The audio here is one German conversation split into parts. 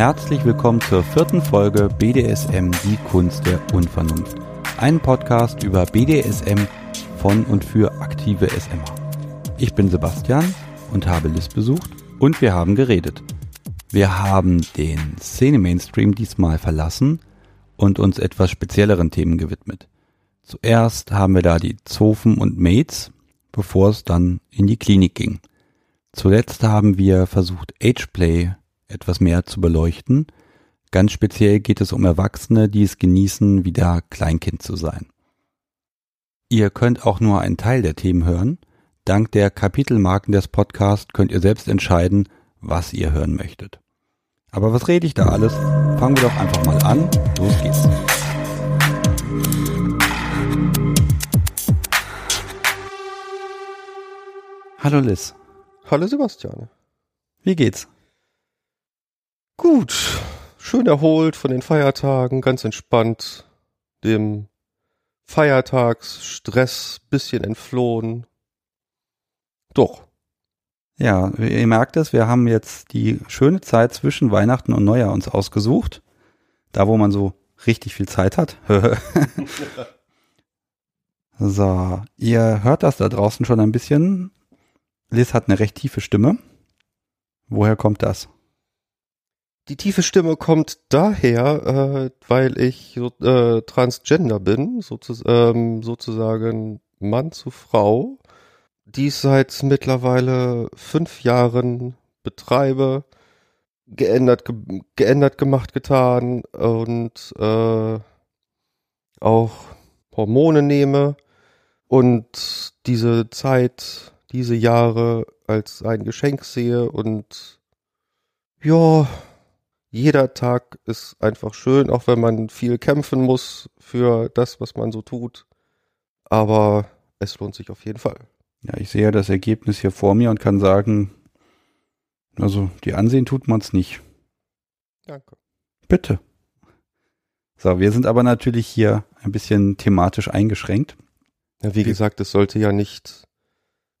Herzlich willkommen zur vierten Folge BDSM, die Kunst der Unvernunft. Ein Podcast über BDSM von und für aktive SMer. Ich bin Sebastian und habe Liz besucht und wir haben geredet. Wir haben den Szene-Mainstream diesmal verlassen und uns etwas spezielleren Themen gewidmet. Zuerst haben wir da die Zofen und Mates, bevor es dann in die Klinik ging. Zuletzt haben wir versucht, Ageplay etwas mehr zu beleuchten. Ganz speziell geht es um Erwachsene, die es genießen, wieder Kleinkind zu sein. Ihr könnt auch nur einen Teil der Themen hören. Dank der Kapitelmarken des Podcasts könnt ihr selbst entscheiden, was ihr hören möchtet. Aber was rede ich da alles? Fangen wir doch einfach mal an. Los geht's. Hallo Liz. Hallo Sebastian. Wie geht's? Gut. Schön erholt von den Feiertagen, ganz entspannt. Dem Feiertagsstress bisschen entflohen. Doch. Ja, ihr merkt es, wir haben jetzt die schöne Zeit zwischen Weihnachten und Neujahr uns ausgesucht. Da, wo man so richtig viel Zeit hat. so, ihr hört das da draußen schon ein bisschen. Liz hat eine recht tiefe Stimme. Woher kommt das? Die tiefe Stimme kommt daher, äh, weil ich so, äh, transgender bin, sozu ähm, sozusagen Mann zu Frau, dies seit mittlerweile fünf Jahren betreibe, geändert, ge geändert gemacht, getan und äh, auch Hormone nehme und diese Zeit diese Jahre als ein Geschenk sehe und ja, jeder Tag ist einfach schön, auch wenn man viel kämpfen muss für das, was man so tut. Aber es lohnt sich auf jeden Fall. Ja, ich sehe das Ergebnis hier vor mir und kann sagen, also die ansehen tut man es nicht. Danke. Bitte. So, wir sind aber natürlich hier ein bisschen thematisch eingeschränkt. Ja, wie gesagt, es sollte ja nicht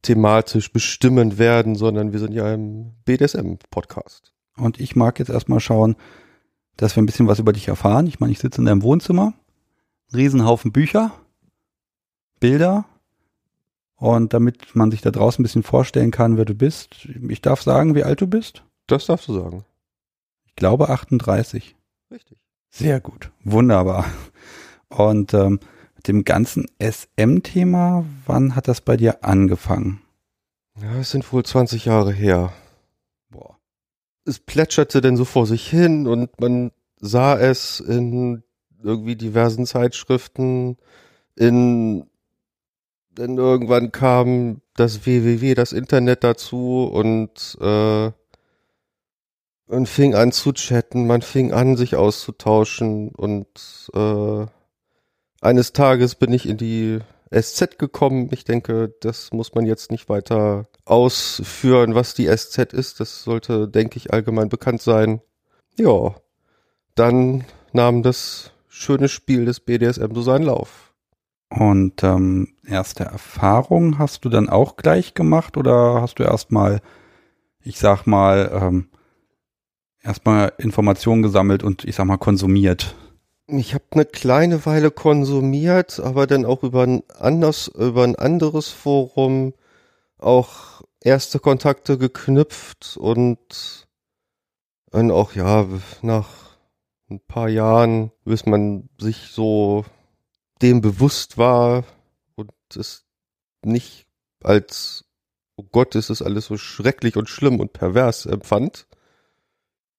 thematisch bestimmend werden, sondern wir sind ja im BDSM-Podcast. Und ich mag jetzt erstmal schauen, dass wir ein bisschen was über dich erfahren. Ich meine, ich sitze in deinem Wohnzimmer, Riesenhaufen Bücher, Bilder. Und damit man sich da draußen ein bisschen vorstellen kann, wer du bist, ich darf sagen, wie alt du bist? Das darfst du sagen. Ich glaube 38. Richtig. Sehr gut. Wunderbar. Und ähm, dem ganzen SM-Thema, wann hat das bei dir angefangen? Ja, es sind wohl 20 Jahre her. Es plätscherte denn so vor sich hin und man sah es in irgendwie diversen Zeitschriften, in denn irgendwann kam das WWW, das Internet dazu und äh, man fing an zu chatten, man fing an sich auszutauschen und äh, eines Tages bin ich in die SZ gekommen. Ich denke, das muss man jetzt nicht weiter ausführen, was die SZ ist. Das sollte, denke ich, allgemein bekannt sein. Ja, dann nahm das schöne Spiel des BDSM so seinen Lauf. Und ähm, erste Erfahrung hast du dann auch gleich gemacht oder hast du erstmal, ich sag mal, ähm, erstmal Informationen gesammelt und ich sag mal konsumiert? Ich habe eine kleine Weile konsumiert, aber dann auch über ein anders, über ein anderes Forum auch erste Kontakte geknüpft und dann auch ja nach ein paar Jahren, bis man sich so dem bewusst war und es nicht als oh Gott, ist es alles so schrecklich und schlimm und pervers empfand,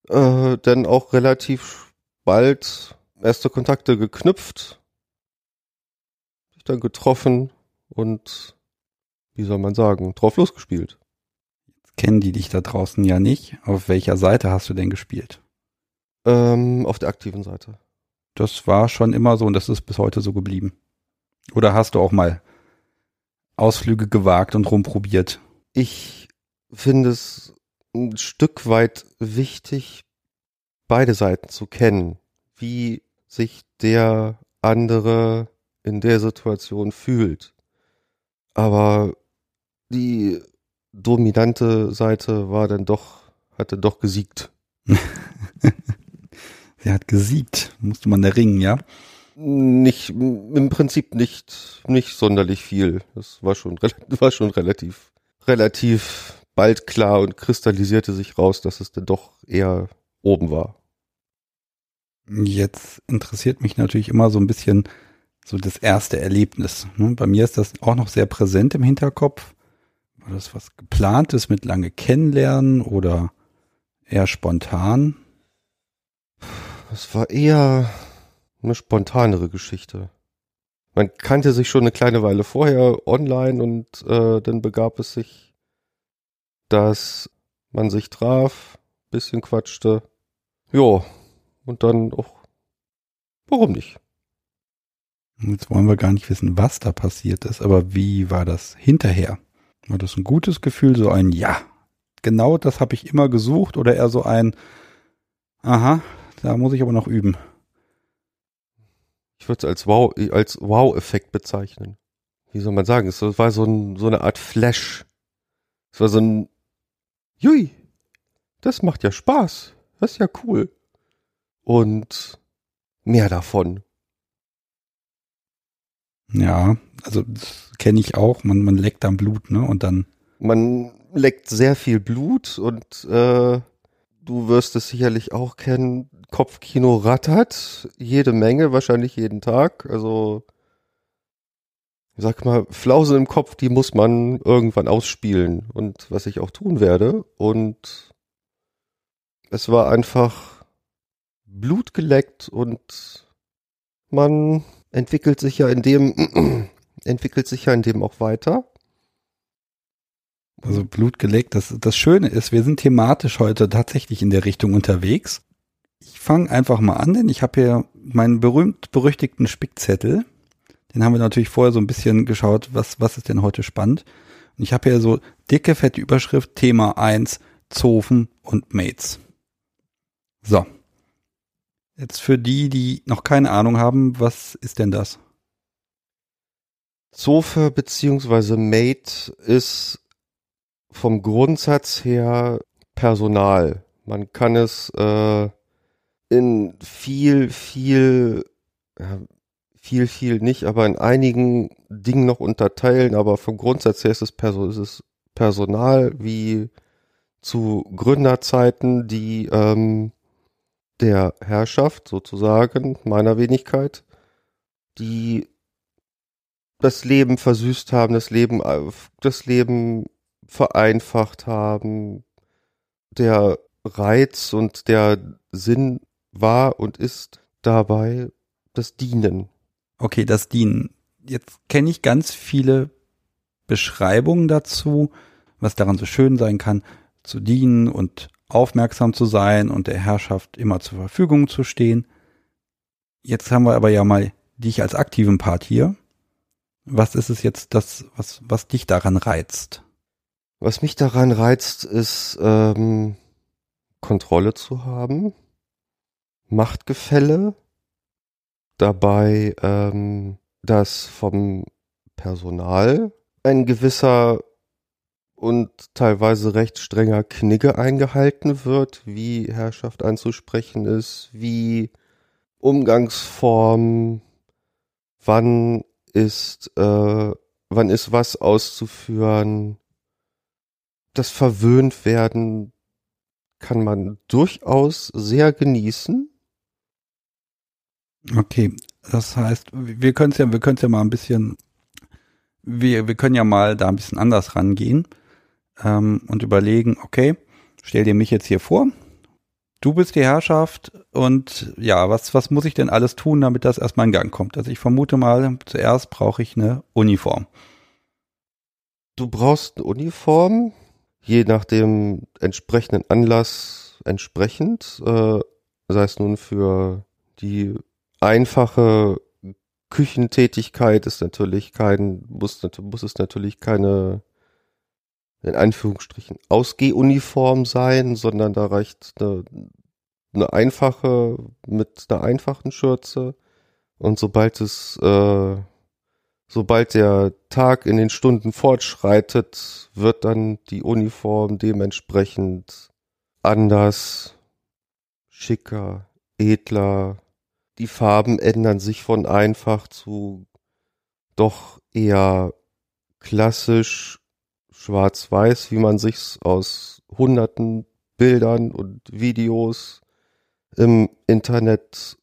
äh, dann auch relativ bald erste Kontakte geknüpft, sich dann getroffen und wie soll man sagen, drauf losgespielt. kennen die dich da draußen ja nicht. Auf welcher Seite hast du denn gespielt? Ähm, auf der aktiven Seite. Das war schon immer so und das ist bis heute so geblieben. Oder hast du auch mal Ausflüge gewagt und rumprobiert? Ich finde es ein Stück weit wichtig, beide Seiten zu kennen. Wie sich der andere in der Situation fühlt. Aber die dominante Seite war dann doch, hatte doch gesiegt. Sie hat gesiegt. Musste man erringen, ja? Nicht, im Prinzip nicht, nicht sonderlich viel. Das war schon, war schon relativ, relativ bald klar und kristallisierte sich raus, dass es dann doch eher oben war. Jetzt interessiert mich natürlich immer so ein bisschen so das erste Erlebnis. Ne? Bei mir ist das auch noch sehr präsent im Hinterkopf. War das was geplantes mit lange Kennenlernen oder eher spontan? Es war eher eine spontanere Geschichte. Man kannte sich schon eine kleine Weile vorher online und äh, dann begab es sich, dass man sich traf, bisschen quatschte. Ja, und dann auch, warum nicht? Jetzt wollen wir gar nicht wissen, was da passiert ist, aber wie war das hinterher? War das ein gutes Gefühl, so ein Ja, genau das habe ich immer gesucht oder eher so ein Aha, da muss ich aber noch üben? Ich würde es als Wow, als Wow-Effekt bezeichnen. Wie soll man sagen? Es war so, ein, so eine Art Flash. Es war so ein Jui, das macht ja Spaß. Das ist ja cool. Und mehr davon. Ja, also das kenne ich auch. Man, man leckt am Blut, ne? Und dann. Man leckt sehr viel Blut und äh, du wirst es sicherlich auch kennen. Kopfkino rattert jede Menge, wahrscheinlich jeden Tag. Also sag mal, Flausen im Kopf, die muss man irgendwann ausspielen. Und was ich auch tun werde. Und es war einfach Blut geleckt und man entwickelt sich ja in dem, entwickelt sich ja in dem auch weiter. Also Blut geleckt. Das, das Schöne ist, wir sind thematisch heute tatsächlich in der Richtung unterwegs. Ich fange einfach mal an, denn ich habe hier meinen berühmt-berüchtigten Spickzettel. Den haben wir natürlich vorher so ein bisschen geschaut, was, was ist denn heute spannend. Und ich habe hier so dicke, fette Überschrift, Thema 1, Zofen und Mates. So, Jetzt für die, die noch keine Ahnung haben, was ist denn das? Zofe beziehungsweise Mate ist vom Grundsatz her Personal. Man kann es äh, in viel, viel, viel, viel nicht, aber in einigen Dingen noch unterteilen. Aber vom Grundsatz her ist es, Perso ist es Personal wie zu Gründerzeiten, die ähm, der Herrschaft sozusagen, meiner Wenigkeit, die das Leben versüßt haben, das Leben, das Leben vereinfacht haben. Der Reiz und der Sinn war und ist dabei das Dienen. Okay, das Dienen. Jetzt kenne ich ganz viele Beschreibungen dazu, was daran so schön sein kann, zu dienen und aufmerksam zu sein und der Herrschaft immer zur Verfügung zu stehen. Jetzt haben wir aber ja mal dich als aktiven Part hier. Was ist es jetzt, das, was, was dich daran reizt? Was mich daran reizt, ist ähm, Kontrolle zu haben, Machtgefälle, dabei ähm, dass vom Personal ein gewisser und teilweise recht strenger Knigge eingehalten wird, wie Herrschaft anzusprechen ist, wie Umgangsform, wann ist, äh, wann ist was auszuführen. Das verwöhnt werden kann man durchaus sehr genießen. Okay, das heißt, wir können es ja, wir können es ja mal ein bisschen, wir, wir können ja mal da ein bisschen anders rangehen ähm, und überlegen, okay, stell dir mich jetzt hier vor, du bist die Herrschaft und ja, was, was muss ich denn alles tun, damit das erstmal in Gang kommt? Also ich vermute mal, zuerst brauche ich eine Uniform. Du brauchst eine Uniform, je nach dem entsprechenden Anlass entsprechend, äh, sei es nun für die einfache Küchentätigkeit ist natürlich kein, muss, muss es natürlich keine in Anführungsstrichen Ausgehuniform sein, sondern da reicht eine, eine einfache mit einer einfachen Schürze. Und sobald es, äh, sobald der Tag in den Stunden fortschreitet, wird dann die Uniform dementsprechend anders, schicker, edler. Die Farben ändern sich von einfach zu doch eher klassisch schwarz-weiß, wie man sich's aus hunderten Bildern und Videos im Internet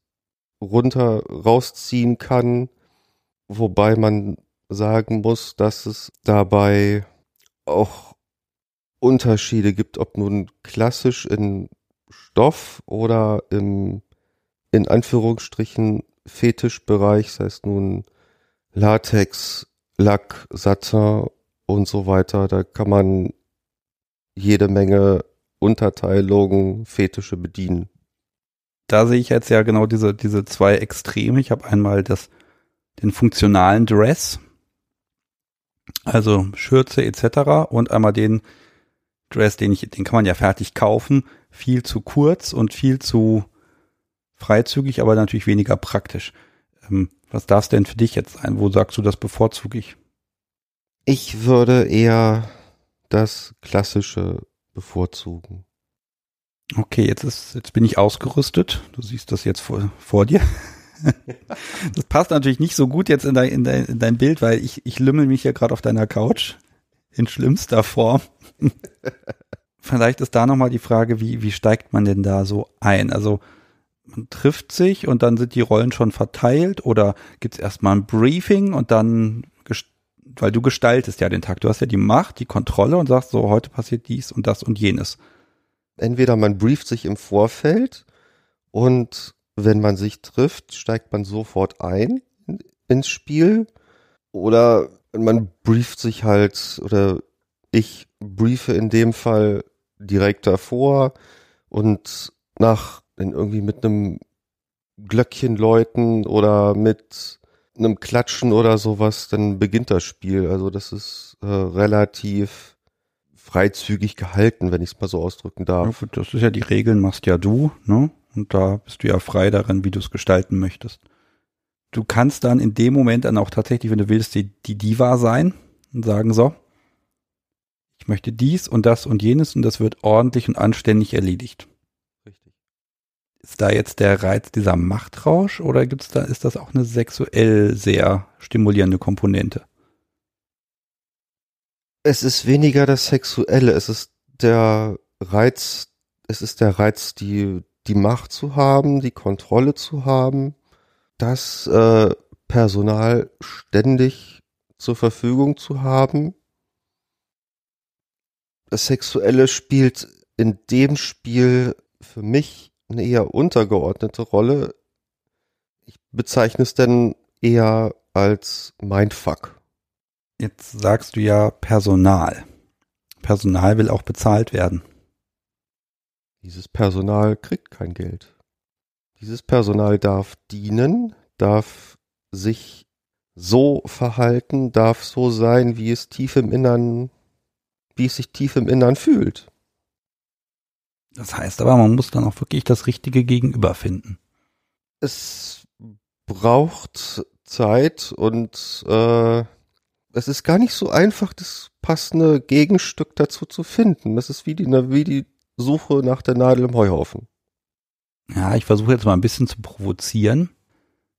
runter rausziehen kann, wobei man sagen muss, dass es dabei auch Unterschiede gibt, ob nun klassisch in Stoff oder im in Anführungsstrichen Fetischbereich, das heißt nun Latex, Lack, Satin und so weiter. Da kann man jede Menge Unterteilungen, Fetische bedienen. Da sehe ich jetzt ja genau diese, diese zwei Extreme. Ich habe einmal das, den funktionalen Dress, also Schürze etc. und einmal den Dress, den ich, den kann man ja fertig kaufen, viel zu kurz und viel zu freizügig, aber natürlich weniger praktisch. Ähm, was darf es denn für dich jetzt sein? Wo sagst du das bevorzuge ich? Ich würde eher das klassische bevorzugen. Okay, jetzt ist, jetzt bin ich ausgerüstet. Du siehst das jetzt vor, vor dir. das passt natürlich nicht so gut jetzt in dein, in dein, in dein Bild, weil ich, ich lümmel mich ja gerade auf deiner Couch in schlimmster Form. Vielleicht ist da nochmal die Frage, wie, wie steigt man denn da so ein? Also man trifft sich und dann sind die Rollen schon verteilt oder gibt es erstmal ein Briefing und dann, weil du gestaltest ja den Tag, du hast ja die Macht, die Kontrolle und sagst so, heute passiert dies und das und jenes. Entweder man brieft sich im Vorfeld und wenn man sich trifft, steigt man sofort ein ins Spiel oder man brieft sich halt oder ich briefe in dem Fall direkt davor und nach irgendwie mit einem Glöckchen läuten oder mit einem Klatschen oder sowas, dann beginnt das Spiel. Also das ist äh, relativ freizügig gehalten, wenn ich es mal so ausdrücken darf. Ja, das ist ja die Regeln, machst ja du, ne? Und da bist du ja frei darin, wie du es gestalten möchtest. Du kannst dann in dem Moment dann auch tatsächlich, wenn du willst, die, die Diva sein und sagen so, ich möchte dies und das und jenes und das wird ordentlich und anständig erledigt ist da jetzt der Reiz dieser Machtrausch oder gibt's da, ist das auch eine sexuell sehr stimulierende Komponente? Es ist weniger das Sexuelle, es ist der Reiz, es ist der Reiz, die, die Macht zu haben, die Kontrolle zu haben, das äh, Personal ständig zur Verfügung zu haben. Das Sexuelle spielt in dem Spiel für mich eine eher untergeordnete Rolle. Ich bezeichne es denn eher als Mindfuck. Jetzt sagst du ja Personal. Personal will auch bezahlt werden. Dieses Personal kriegt kein Geld. Dieses Personal darf dienen, darf sich so verhalten, darf so sein, wie es tief im Innern, wie es sich tief im Innern fühlt. Das heißt aber, man muss dann auch wirklich das richtige Gegenüber finden. Es braucht Zeit und äh, es ist gar nicht so einfach, das passende Gegenstück dazu zu finden. Das ist wie die, wie die Suche nach der Nadel im Heuhaufen. Ja, ich versuche jetzt mal ein bisschen zu provozieren.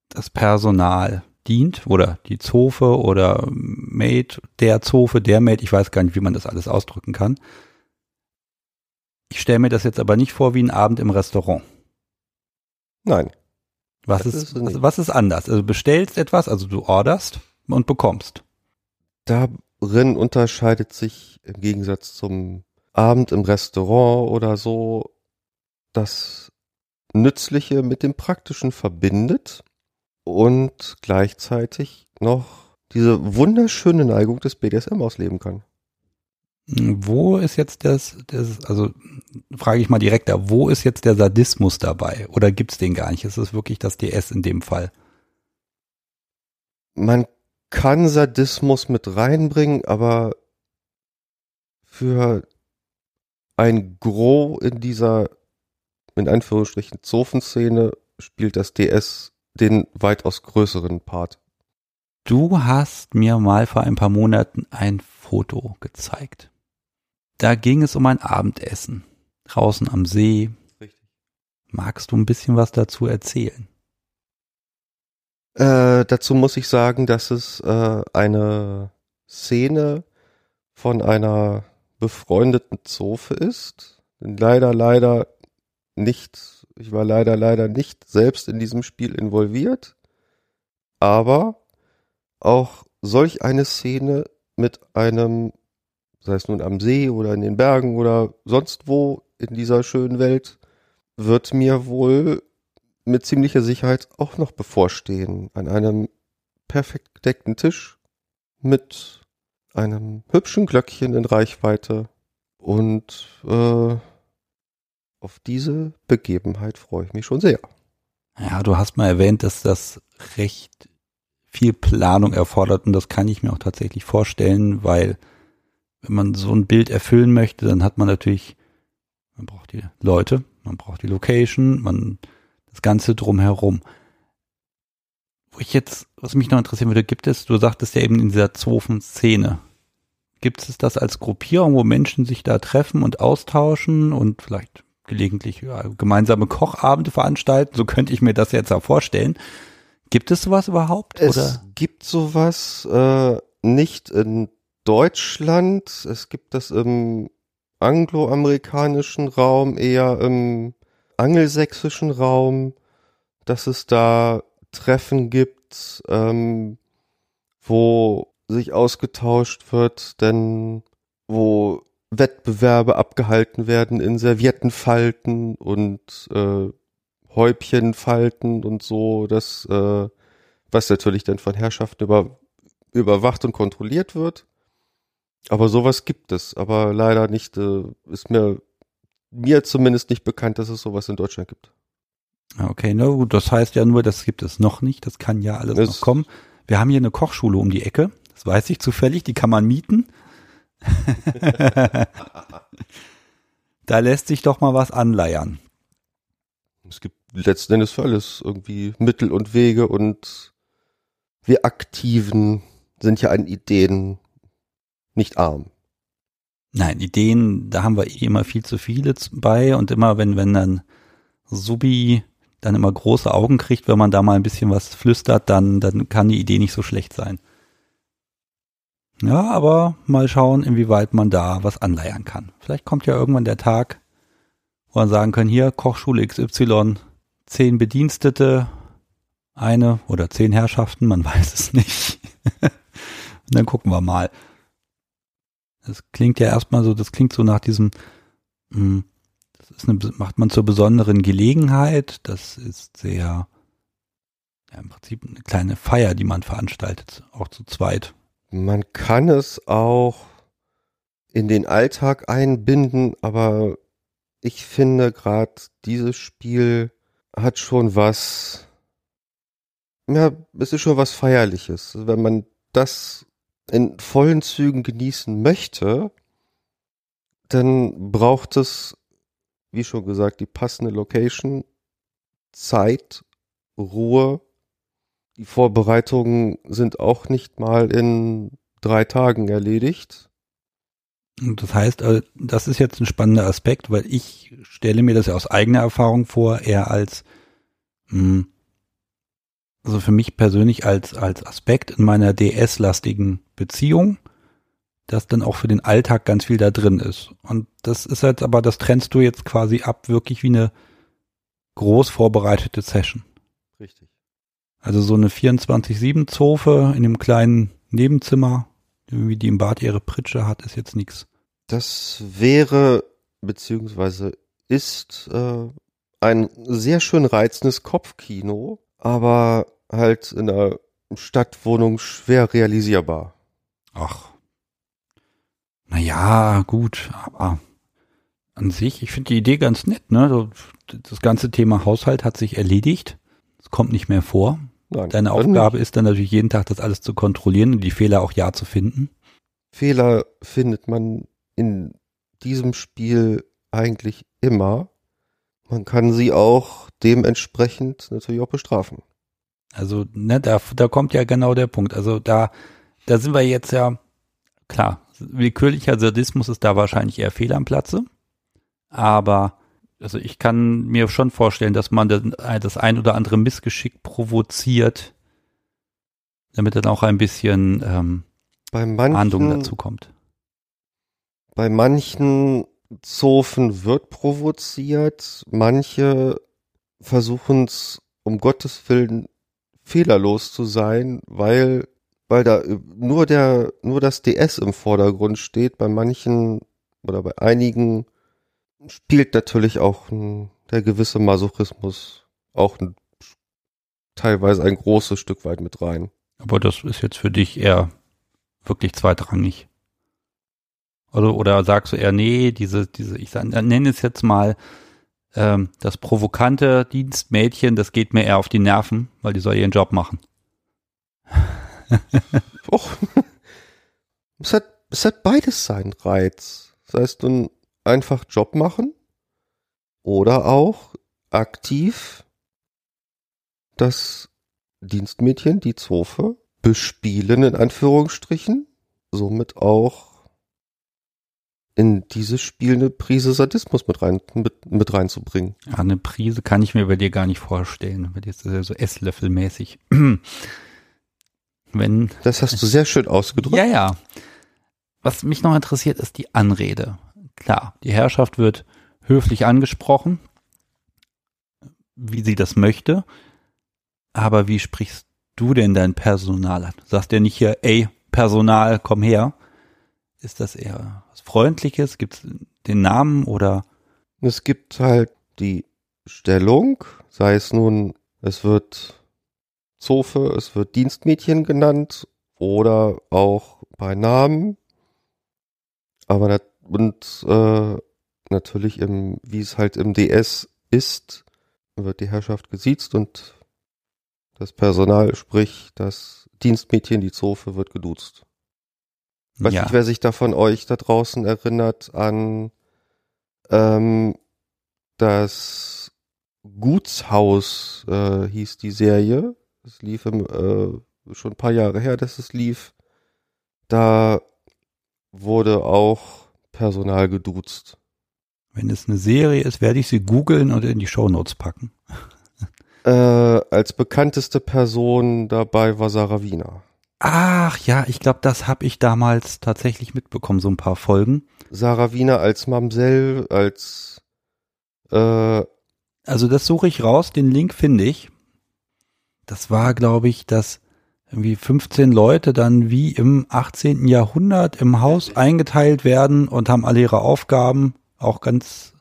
Das Personal dient oder die Zofe oder Maid, der Zofe, der Maid, ich weiß gar nicht, wie man das alles ausdrücken kann ich stelle mir das jetzt aber nicht vor wie ein Abend im Restaurant. Nein. Was ist, ist was, was ist anders? Also du bestellst etwas, also du orderst und bekommst. Darin unterscheidet sich im Gegensatz zum Abend im Restaurant oder so das Nützliche mit dem Praktischen verbindet und gleichzeitig noch diese wunderschöne Neigung des BDSM ausleben kann. Wo ist jetzt das, das also frage ich mal direkter, wo ist jetzt der Sadismus dabei? Oder gibt's den gar nicht? Ist es wirklich das DS in dem Fall? Man kann Sadismus mit reinbringen, aber für ein Gros in dieser, in Anführungsstrichen, Zofenszene spielt das DS den weitaus größeren Part. Du hast mir mal vor ein paar Monaten ein Foto gezeigt. Da ging es um ein Abendessen. Draußen am See. Richtig. Magst du ein bisschen was dazu erzählen? Äh, dazu muss ich sagen, dass es äh, eine Szene von einer befreundeten Zofe ist. Leider, leider nicht, ich war leider, leider nicht selbst in diesem Spiel involviert, aber auch solch eine Szene mit einem, sei es nun am See oder in den Bergen oder sonst wo in dieser schönen Welt, wird mir wohl mit ziemlicher Sicherheit auch noch bevorstehen. An einem perfekt gedeckten Tisch mit einem hübschen Glöckchen in Reichweite und äh, auf diese Begebenheit freue ich mich schon sehr. Ja, du hast mal erwähnt, dass das recht viel Planung erfordert und das kann ich mir auch tatsächlich vorstellen, weil wenn man so ein Bild erfüllen möchte, dann hat man natürlich, man braucht die Leute, man braucht die Location, man das Ganze drumherum. Wo ich jetzt, was mich noch interessieren würde, gibt es, du sagtest ja eben in dieser Zofen-Szene, gibt es das als Gruppierung, wo Menschen sich da treffen und austauschen und vielleicht gelegentlich ja, gemeinsame Kochabende veranstalten? So könnte ich mir das jetzt auch vorstellen. Gibt es sowas überhaupt? Es oder? gibt sowas äh, nicht in Deutschland. Es gibt das im angloamerikanischen Raum, eher im angelsächsischen Raum, dass es da Treffen gibt, ähm, wo sich ausgetauscht wird, denn wo Wettbewerbe abgehalten werden in Serviettenfalten und äh, Häubchenfalten und so, das, äh, was natürlich dann von Herrschaften über, überwacht und kontrolliert wird. Aber sowas gibt es, aber leider nicht, äh, ist mir, mir zumindest nicht bekannt, dass es sowas in Deutschland gibt. Okay, na gut, das heißt ja nur, das gibt es noch nicht, das kann ja alles es noch kommen. Wir haben hier eine Kochschule um die Ecke, das weiß ich zufällig, die kann man mieten. da lässt sich doch mal was anleiern. Es gibt letzten Endes für alles irgendwie Mittel und Wege und wir Aktiven sind ja an Ideen nicht arm. Nein, Ideen, da haben wir eh immer viel zu viele bei und immer wenn, wenn dann Subi dann immer große Augen kriegt, wenn man da mal ein bisschen was flüstert, dann, dann kann die Idee nicht so schlecht sein. Ja, aber mal schauen, inwieweit man da was anleiern kann. Vielleicht kommt ja irgendwann der Tag, wo man sagen können, hier Kochschule XY, zehn Bedienstete, eine oder zehn Herrschaften, man weiß es nicht. Und dann gucken wir mal. Das klingt ja erstmal so, das klingt so nach diesem, hm, das ist eine, macht man zur besonderen Gelegenheit, das ist sehr, ja, im Prinzip eine kleine Feier, die man veranstaltet, auch zu zweit. Man kann es auch in den Alltag einbinden, aber ich finde gerade dieses Spiel hat schon was, ja, es ist schon was Feierliches. Wenn man das in vollen Zügen genießen möchte, dann braucht es, wie schon gesagt, die passende Location, Zeit, Ruhe. Die Vorbereitungen sind auch nicht mal in drei Tagen erledigt. Das heißt, äh, das ist jetzt ein spannender Aspekt, weil ich stelle mir das ja aus eigener Erfahrung vor, eher als, hm, also für mich persönlich als, als Aspekt in meiner DS-lastigen Beziehung, dass dann auch für den Alltag ganz viel da drin ist. Und das ist jetzt aber, das trennst du jetzt quasi ab, wirklich wie eine groß vorbereitete Session. Richtig. Also so eine 24-7-Zofe in dem kleinen Nebenzimmer, wie die im Bad ihre Pritsche hat, ist jetzt nichts. Das wäre beziehungsweise ist äh, ein sehr schön reizendes Kopfkino, aber halt in einer Stadtwohnung schwer realisierbar. Ach. Naja, gut, aber an sich, ich finde die Idee ganz nett, ne? Das ganze Thema Haushalt hat sich erledigt. Es kommt nicht mehr vor. Nein, Deine Aufgabe nicht. ist dann natürlich jeden Tag das alles zu kontrollieren und die Fehler auch ja zu finden. Fehler findet man in diesem Spiel eigentlich immer. Man kann sie auch dementsprechend natürlich auch bestrafen. Also, ne, da, da kommt ja genau der Punkt. Also da, da sind wir jetzt ja, klar, willkürlicher Sadismus ist da wahrscheinlich eher fehl am Platze. Aber Also ich kann mir schon vorstellen, dass man das ein oder andere Missgeschick provoziert, damit dann auch ein bisschen ähm, bei manchen, Ahndung dazu kommt. Bei manchen Zofen wird provoziert, manche versuchen es um Gottes Willen fehlerlos zu sein, weil weil da nur der nur das DS im Vordergrund steht. Bei manchen oder bei einigen spielt natürlich auch ein, der gewisse Masochismus auch ein, teilweise ein großes Stück weit mit rein. Aber das ist jetzt für dich eher wirklich zweitrangig. Oder, oder sagst du eher, nee, diese, diese, ich nenne es jetzt mal ähm, das provokante Dienstmädchen, das geht mir eher auf die Nerven, weil die soll ihren Job machen. Och. Es hat, es hat beides seinen Reiz. Das heißt, nun einfach Job machen oder auch aktiv das Dienstmädchen, die Zofe, bespielen in Anführungsstrichen, somit auch in dieses Spiel eine Prise Sadismus mit rein mit, mit reinzubringen. Ja, eine Prise kann ich mir bei dir gar nicht vorstellen. Bei dir ist das ja so Esslöffelmäßig. Wenn das hast du sehr schön ausgedrückt. Ja, ja. Was mich noch interessiert, ist die Anrede. Klar, die Herrschaft wird höflich angesprochen, wie sie das möchte. Aber wie sprichst du denn dein Personal an? Sagst du nicht hier, ey, Personal, komm her? Ist das eher Freundliches? Gibt es den Namen oder? Es gibt halt die Stellung, sei es nun, es wird Zofe, es wird Dienstmädchen genannt oder auch bei Namen. Aber und äh, natürlich im, wie es halt im DS ist, wird die Herrschaft gesiezt und das Personal, sprich das Dienstmädchen, die Zofe, wird geduzt. Weiß ja. nicht, wer sich da von euch da draußen erinnert an ähm, das Gutshaus äh, hieß die Serie. Es lief im, äh, schon ein paar Jahre her, dass es lief. Da wurde auch Personal geduzt. Wenn es eine Serie ist, werde ich sie googeln und in die Shownotes packen. Äh, als bekannteste Person dabei war Sarah Wiener. Ach ja, ich glaube, das habe ich damals tatsächlich mitbekommen, so ein paar Folgen. Sarah Wiener als Mamsell, als äh Also das suche ich raus, den Link finde ich. Das war, glaube ich, dass irgendwie 15 Leute dann wie im 18. Jahrhundert im Haus eingeteilt werden und haben alle ihre Aufgaben auch ganz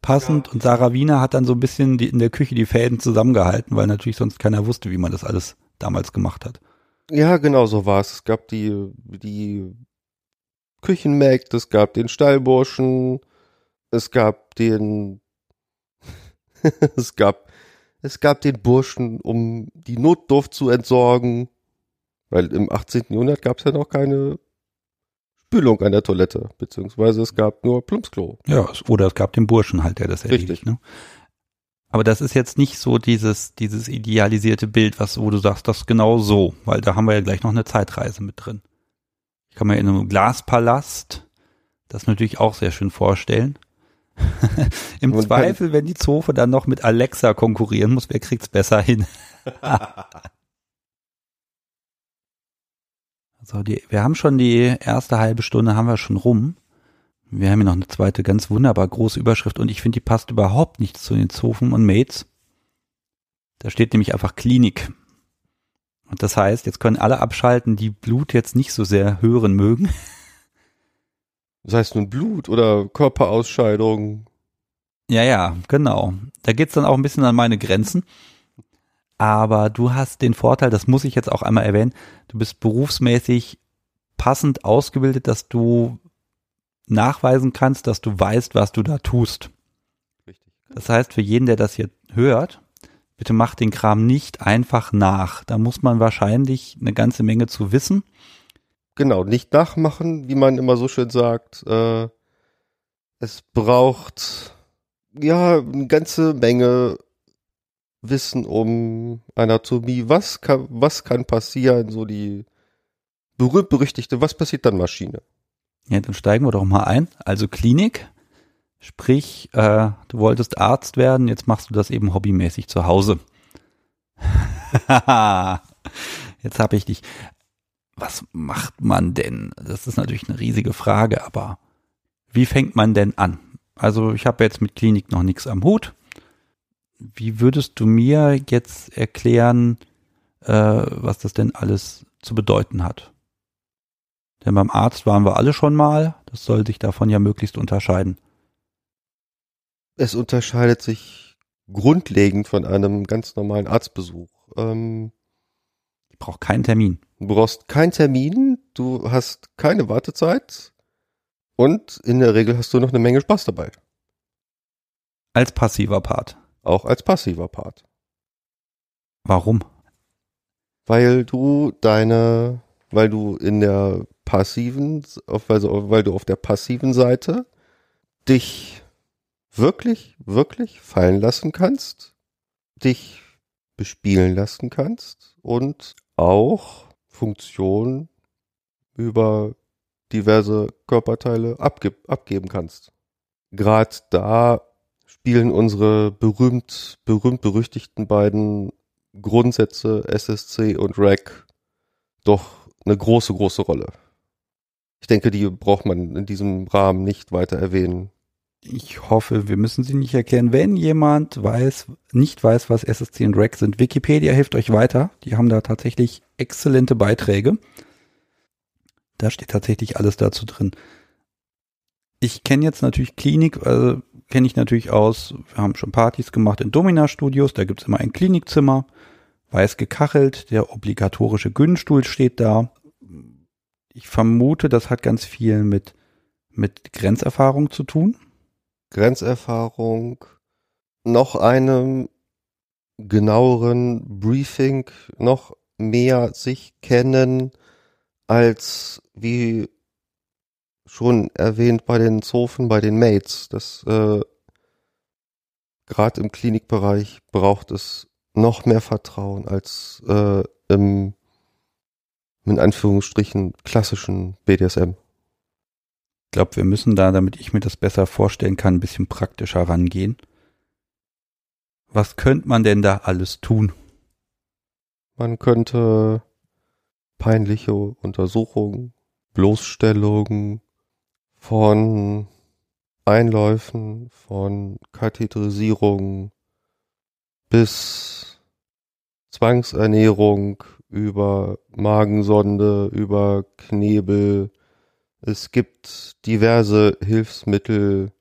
passend. Und Sarah Wiener hat dann so ein bisschen die, in der Küche die Fäden zusammengehalten, weil natürlich sonst keiner wusste, wie man das alles damals gemacht hat. Ja, genau so war es. Es gab die, die Küchenmägd, es gab den Stallburschen, es gab den, es gab, es gab den Burschen, um die Notdurft zu entsorgen, weil im 18. Jahrhundert gab es ja noch keine Spülung an der Toilette, beziehungsweise es gab nur Plumpsklo. Ja, oder es gab den Burschen halt, der das erledigt. Richtig. Ne? Aber das ist jetzt nicht so dieses, dieses idealisierte Bild, was, wo du sagst, das genau so, weil da haben wir ja gleich noch eine Zeitreise mit drin. Ich kann mir in einem Glaspalast das natürlich auch sehr schön vorstellen. Im Und Zweifel, wenn die Zofe dann noch mit Alexa konkurrieren muss, wer kriegt's besser hin? also die, wir haben schon die erste halbe Stunde haben wir schon rum. Wir haben hier noch eine zweite ganz wunderbar große Überschrift und ich finde, die passt überhaupt nicht zu den Zofen und Mates. Da steht nämlich einfach Klinik. Und das heißt, jetzt können alle abschalten, die Blut jetzt nicht so sehr hören mögen. Das heißt nun Blut oder Körperausscheidung. Ja, ja, genau. Da geht's dann auch ein bisschen an meine Grenzen. Aber du hast den Vorteil, das muss ich jetzt auch einmal erwähnen, du bist berufsmäßig passend ausgebildet, dass du nachweisen kannst, dass du weißt, was du da tust. Richtig. Das heißt, für jeden, der das hier hört, bitte mach den Kram nicht einfach nach. Da muss man wahrscheinlich eine ganze Menge zu wissen. Genau, nicht nachmachen, wie man immer so schön sagt. Äh, es braucht ja eine ganze Menge Wissen um Anatomie. Was kann, was kann passieren? So die berühmt-berüchtigte, was passiert dann Maschine? Ja, dann steigen wir doch mal ein. Also Klinik Sprich, äh, du wolltest Arzt werden, jetzt machst du das eben hobbymäßig zu Hause. jetzt habe ich dich. Was macht man denn? Das ist natürlich eine riesige Frage, aber wie fängt man denn an? Also ich habe jetzt mit Klinik noch nichts am Hut. Wie würdest du mir jetzt erklären, äh, was das denn alles zu bedeuten hat? Denn beim Arzt waren wir alle schon mal. Das soll sich davon ja möglichst unterscheiden. Es unterscheidet sich grundlegend von einem ganz normalen Arztbesuch. Ähm, ich brauche keinen Termin. Du brauchst keinen Termin, du hast keine Wartezeit und in der Regel hast du noch eine Menge Spaß dabei. Als passiver Part. Auch als passiver Part. Warum? Weil du deine, weil du in der passiven, also weil du auf der passiven Seite dich wirklich, wirklich fallen lassen kannst, dich bespielen lassen kannst und auch Funktionen über diverse Körperteile abge abgeben kannst. Gerade da spielen unsere berühmt, berühmt berüchtigten beiden Grundsätze SSC und RAC doch eine große, große Rolle. Ich denke, die braucht man in diesem Rahmen nicht weiter erwähnen. Ich hoffe, wir müssen sie nicht erklären. Wenn jemand weiß, nicht weiß, was SSC und RAC sind, Wikipedia hilft euch weiter. Die haben da tatsächlich exzellente Beiträge. Da steht tatsächlich alles dazu drin. Ich kenne jetzt natürlich Klinik, also kenne ich natürlich aus, wir haben schon Partys gemacht in Domina-Studios, da gibt's immer ein Klinikzimmer, weiß gekachelt, der obligatorische Günnstuhl steht da. Ich vermute, das hat ganz viel mit, mit Grenzerfahrung zu tun. Grenzerfahrung, noch einem genaueren Briefing, noch mehr sich kennen, als wie schon erwähnt bei den Zofen, bei den Mates. Das äh, gerade im Klinikbereich braucht es noch mehr Vertrauen als äh, im in Anführungsstrichen klassischen BDSM. Ich glaube, wir müssen da, damit ich mir das besser vorstellen kann, ein bisschen praktischer rangehen. Was könnte man denn da alles tun? Man könnte peinliche Untersuchungen, Bloßstellungen von Einläufen, von Katheterisierung bis Zwangsernährung über Magensonde, über Knebel. Es gibt diverse Hilfsmittel,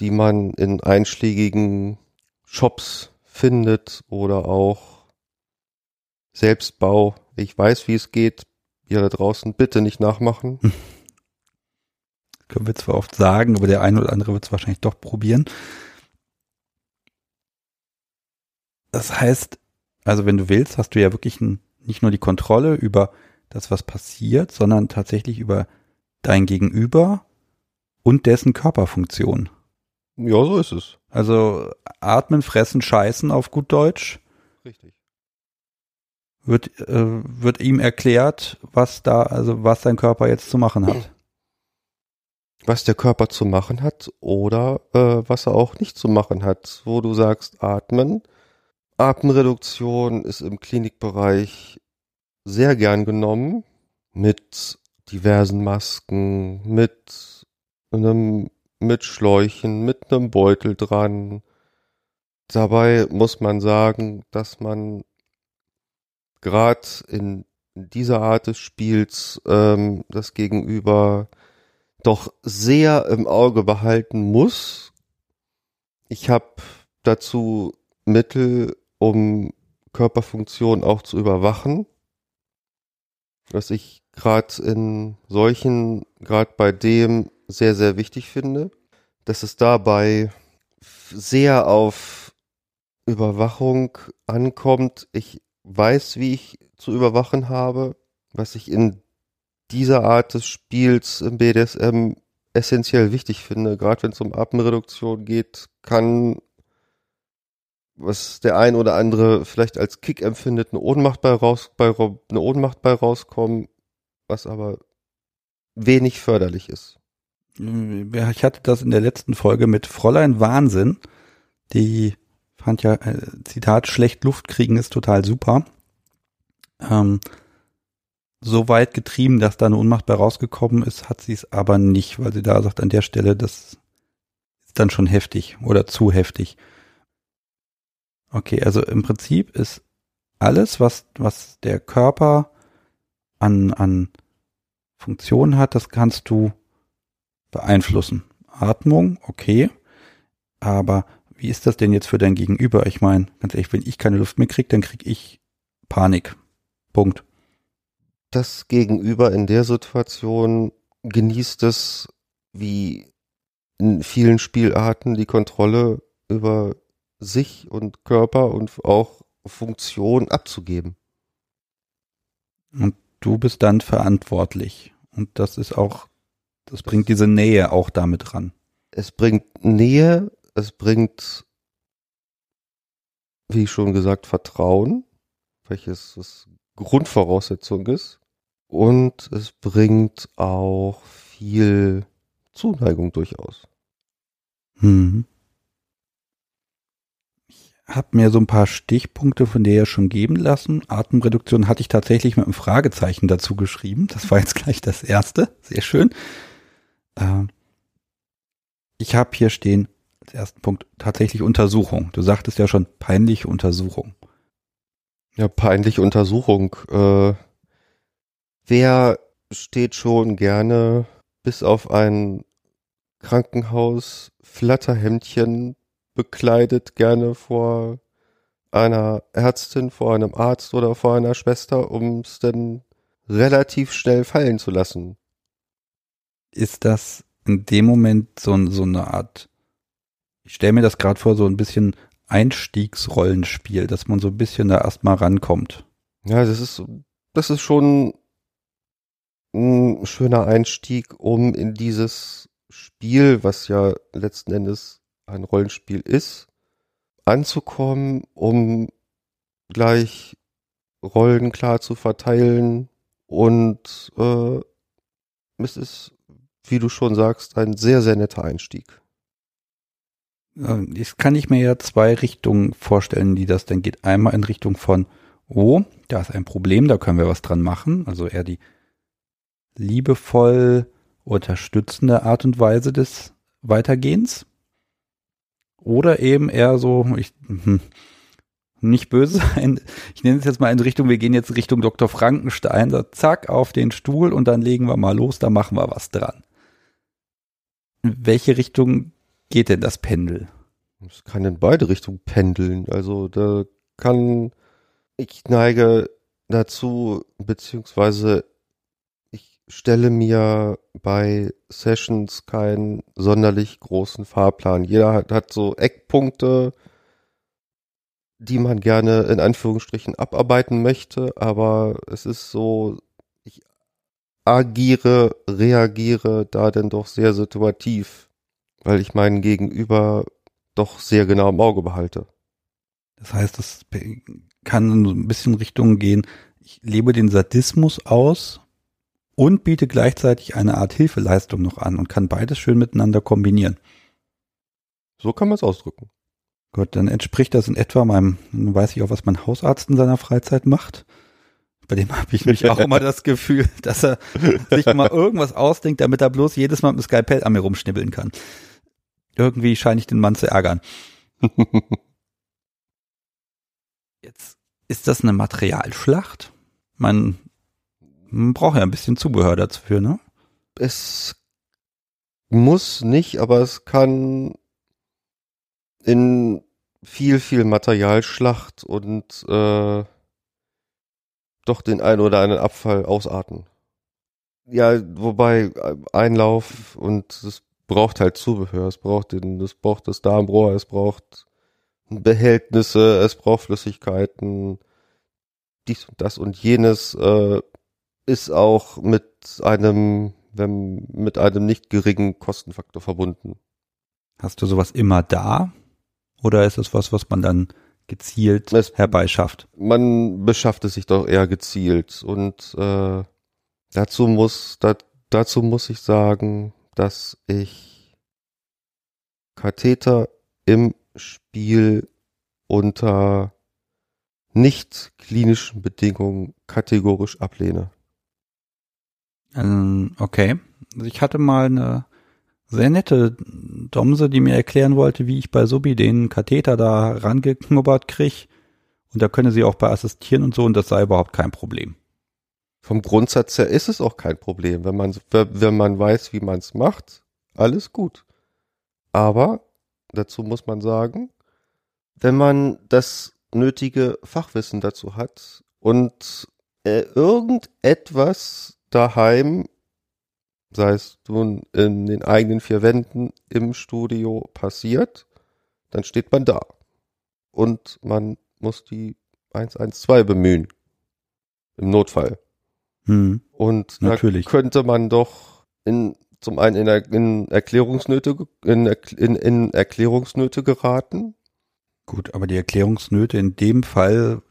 die man in einschlägigen Shops findet oder auch Selbstbau. Ich weiß, wie es geht. Ihr da draußen bitte nicht nachmachen. Können wir zwar oft sagen, aber der eine oder andere wird es wahrscheinlich doch probieren. Das heißt, also wenn du willst, hast du ja wirklich ein, nicht nur die Kontrolle über das, was passiert, sondern tatsächlich über dein Gegenüber und dessen Körperfunktion. Ja, so ist es. Also atmen, fressen, scheißen auf gut Deutsch. Richtig. Wird, äh, wird ihm erklärt, was da, also was dein Körper jetzt zu machen hat. Was der Körper zu machen hat oder äh, was er auch nicht zu machen hat. Wo du sagst, atmen. Atemreduktion ist im Klinikbereich sehr gern genommen mit diversen Masken, mit einem mit Schläuchen, mit einem Beutel dran. Dabei muss man sagen, dass man gerade in dieser Art des Spiels ähm, das Gegenüber doch sehr im Auge behalten muss. Ich habe dazu Mittel, um Körperfunktion auch zu überwachen, was ich gerade in solchen, gerade bei dem sehr, sehr wichtig finde, dass es dabei sehr auf Überwachung ankommt. Ich weiß, wie ich zu überwachen habe, was ich in dieser Art des Spiels im BDSM essentiell wichtig finde. Gerade wenn es um Atemreduktion geht, kann was der ein oder andere vielleicht als Kick empfindet, eine Ohnmacht bei raus, bei, eine Ohnmacht bei rauskommen, was aber wenig förderlich ist. Ich hatte das in der letzten Folge mit Fräulein Wahnsinn. Die fand ja, äh, Zitat, schlecht Luft kriegen ist total super. Ähm, so weit getrieben, dass da eine Ohnmacht bei rausgekommen ist, hat sie es aber nicht, weil sie da sagt, an der Stelle, das ist dann schon heftig oder zu heftig. Okay, also im Prinzip ist alles, was, was der Körper an, an Funktionen hat, das kannst du beeinflussen. Atmung, okay. Aber wie ist das denn jetzt für dein Gegenüber? Ich meine, ganz ehrlich, wenn ich keine Luft mehr kriege, dann kriege ich Panik. Punkt. Das Gegenüber in der Situation genießt es wie in vielen Spielarten die Kontrolle über sich und Körper und auch Funktion abzugeben. Und du bist dann verantwortlich. Und das ist auch, das bringt diese Nähe auch damit ran. Es bringt Nähe, es bringt, wie schon gesagt, Vertrauen, welches das Grundvoraussetzung ist. Und es bringt auch viel Zuneigung durchaus. Mhm habe mir so ein paar Stichpunkte von dir ja schon geben lassen. Atemreduktion hatte ich tatsächlich mit einem Fragezeichen dazu geschrieben. Das war jetzt gleich das erste. Sehr schön. Ähm, ich habe hier stehen, als ersten Punkt, tatsächlich Untersuchung. Du sagtest ja schon peinliche Untersuchung. Ja, peinliche Untersuchung. Äh, wer steht schon gerne bis auf ein Krankenhaus Flatterhemdchen bekleidet gerne vor einer Ärztin, vor einem Arzt oder vor einer Schwester, um es dann relativ schnell fallen zu lassen. Ist das in dem Moment so, so eine Art, ich stelle mir das gerade vor, so ein bisschen Einstiegsrollenspiel, dass man so ein bisschen da erstmal rankommt. Ja, das ist, das ist schon ein schöner Einstieg, um in dieses Spiel, was ja letzten Endes ein Rollenspiel ist, anzukommen, um gleich Rollen klar zu verteilen und äh, es ist, wie du schon sagst, ein sehr, sehr netter Einstieg. Jetzt kann ich mir ja zwei Richtungen vorstellen, die das dann geht. Einmal in Richtung von, oh, da ist ein Problem, da können wir was dran machen. Also eher die liebevoll unterstützende Art und Weise des Weitergehens. Oder eben eher so, ich, hm, nicht böse sein. Ich nenne es jetzt mal in Richtung, wir gehen jetzt Richtung Dr. Frankenstein, so zack, auf den Stuhl und dann legen wir mal los, da machen wir was dran. In welche Richtung geht denn das Pendel? Es kann in beide Richtungen pendeln. Also da kann, ich neige dazu, beziehungsweise stelle mir bei Sessions keinen sonderlich großen Fahrplan. Jeder hat, hat so Eckpunkte, die man gerne in Anführungsstrichen abarbeiten möchte, aber es ist so, ich agiere, reagiere da denn doch sehr situativ, weil ich meinen Gegenüber doch sehr genau im Auge behalte. Das heißt, das kann ein bisschen Richtung gehen, ich lebe den Sadismus aus und biete gleichzeitig eine Art Hilfeleistung noch an und kann beides schön miteinander kombinieren. So kann man es ausdrücken. Gut, dann entspricht das in etwa meinem, dann weiß ich auch, was mein Hausarzt in seiner Freizeit macht. Bei dem habe ich mich auch immer das Gefühl, dass er sich mal irgendwas ausdenkt, damit er bloß jedes Mal mit dem Skalpell an mir rumschnibbeln kann. Irgendwie scheine ich den Mann zu ärgern. Jetzt ist das eine Materialschlacht. Man man braucht ja ein bisschen Zubehör dafür, ne? Es muss nicht, aber es kann in viel, viel Materialschlacht und äh, doch den ein oder anderen Abfall ausarten. Ja, wobei äh, Einlauf und es braucht halt Zubehör. Es braucht den, es braucht das Darmrohr, es braucht Behältnisse, es braucht Flüssigkeiten, dies und das und jenes. Äh, ist auch mit einem, wenn, mit einem nicht geringen Kostenfaktor verbunden. Hast du sowas immer da? Oder ist es was, was man dann gezielt es, herbeischafft? Man beschafft es sich doch eher gezielt und äh, dazu muss, da, dazu muss ich sagen, dass ich Katheter im Spiel unter nicht klinischen Bedingungen kategorisch ablehne. Ähm, okay. Also ich hatte mal eine sehr nette Domse, die mir erklären wollte, wie ich bei Subi den Katheter da rangeknubbert krieg. Und da könne sie auch bei assistieren und so und das sei überhaupt kein Problem. Vom Grundsatz her ist es auch kein Problem, wenn man, wenn man weiß, wie man es macht, alles gut. Aber dazu muss man sagen, wenn man das nötige Fachwissen dazu hat und äh, irgendetwas daheim, sei es nun in den eigenen vier Wänden im Studio passiert, dann steht man da. Und man muss die 112 bemühen. Im Notfall. Hm, Und natürlich. könnte man doch in, zum einen in, in Erklärungsnöte, in, in, in Erklärungsnöte geraten. Gut, aber die Erklärungsnöte in dem Fall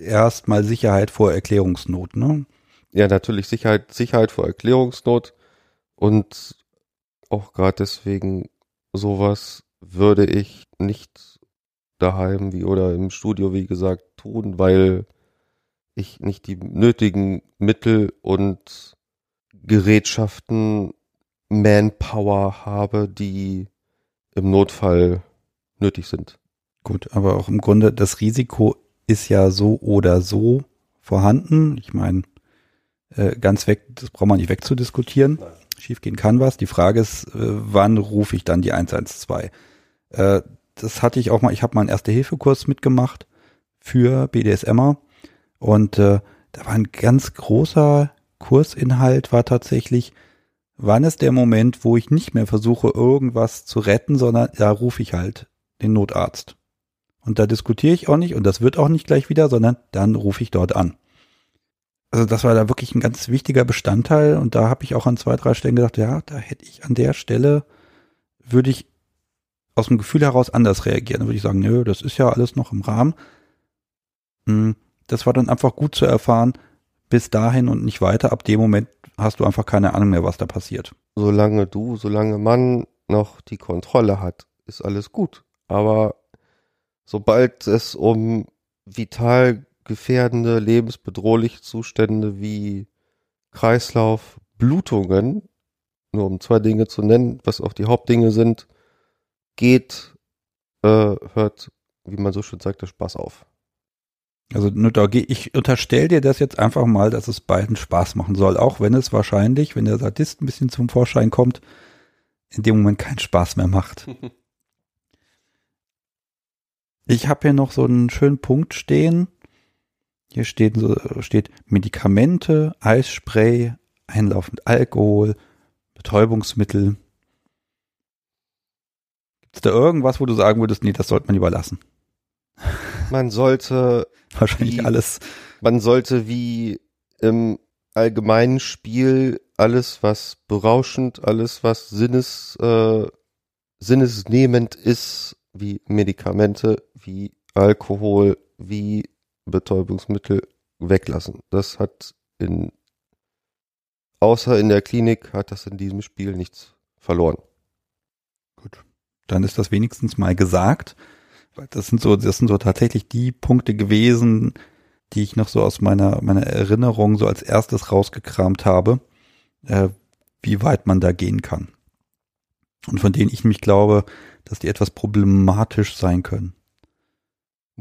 erstmal Sicherheit vor Erklärungsnot, ne? Ja, natürlich Sicherheit, Sicherheit vor Erklärungsnot und auch gerade deswegen sowas würde ich nicht daheim wie oder im Studio, wie gesagt, tun, weil ich nicht die nötigen Mittel und Gerätschaften, Manpower habe, die im Notfall nötig sind. Gut, aber auch im Grunde das Risiko ist ja so oder so vorhanden. Ich meine, äh, ganz weg, das braucht man nicht wegzudiskutieren. Nein. Schiefgehen kann was. Die Frage ist, äh, wann rufe ich dann die 112? Äh, das hatte ich auch mal, ich habe mal einen Erste-Hilfe-Kurs mitgemacht für BDSMer und äh, da war ein ganz großer Kursinhalt, war tatsächlich, wann ist der Moment, wo ich nicht mehr versuche, irgendwas zu retten, sondern da rufe ich halt den Notarzt. Und da diskutiere ich auch nicht und das wird auch nicht gleich wieder, sondern dann rufe ich dort an. Also das war da wirklich ein ganz wichtiger Bestandteil und da habe ich auch an zwei, drei Stellen gedacht, ja, da hätte ich an der Stelle, würde ich aus dem Gefühl heraus anders reagieren. Dann würde ich sagen, nö, das ist ja alles noch im Rahmen. Hm, das war dann einfach gut zu erfahren, bis dahin und nicht weiter. Ab dem Moment hast du einfach keine Ahnung mehr, was da passiert. Solange du, solange man noch die Kontrolle hat, ist alles gut. Aber sobald es um vital gefährdende, lebensbedrohliche Zustände wie Kreislauf, Blutungen, nur um zwei Dinge zu nennen, was auch die Hauptdinge sind, geht, äh, hört, wie man so schön sagt, der Spaß auf. Also nur da gehe ich unterstelle dir das jetzt einfach mal, dass es beiden Spaß machen soll, auch wenn es wahrscheinlich, wenn der Sadist ein bisschen zum Vorschein kommt, in dem Moment keinen Spaß mehr macht. Ich habe hier noch so einen schönen Punkt stehen. Hier steht, steht Medikamente, Eisspray, einlaufend Alkohol, Betäubungsmittel. Gibt es da irgendwas, wo du sagen würdest, nee, das sollte man überlassen? Man sollte wahrscheinlich wie, alles. Man sollte wie im allgemeinen Spiel alles, was berauschend, alles, was sinnes, äh, sinnesnehmend ist, wie Medikamente, wie Alkohol, wie Betäubungsmittel weglassen. Das hat in, außer in der Klinik hat das in diesem Spiel nichts verloren. Gut. Dann ist das wenigstens mal gesagt. Weil das sind so, das sind so tatsächlich die Punkte gewesen, die ich noch so aus meiner, meiner Erinnerung so als erstes rausgekramt habe, äh, wie weit man da gehen kann. Und von denen ich mich glaube, dass die etwas problematisch sein können.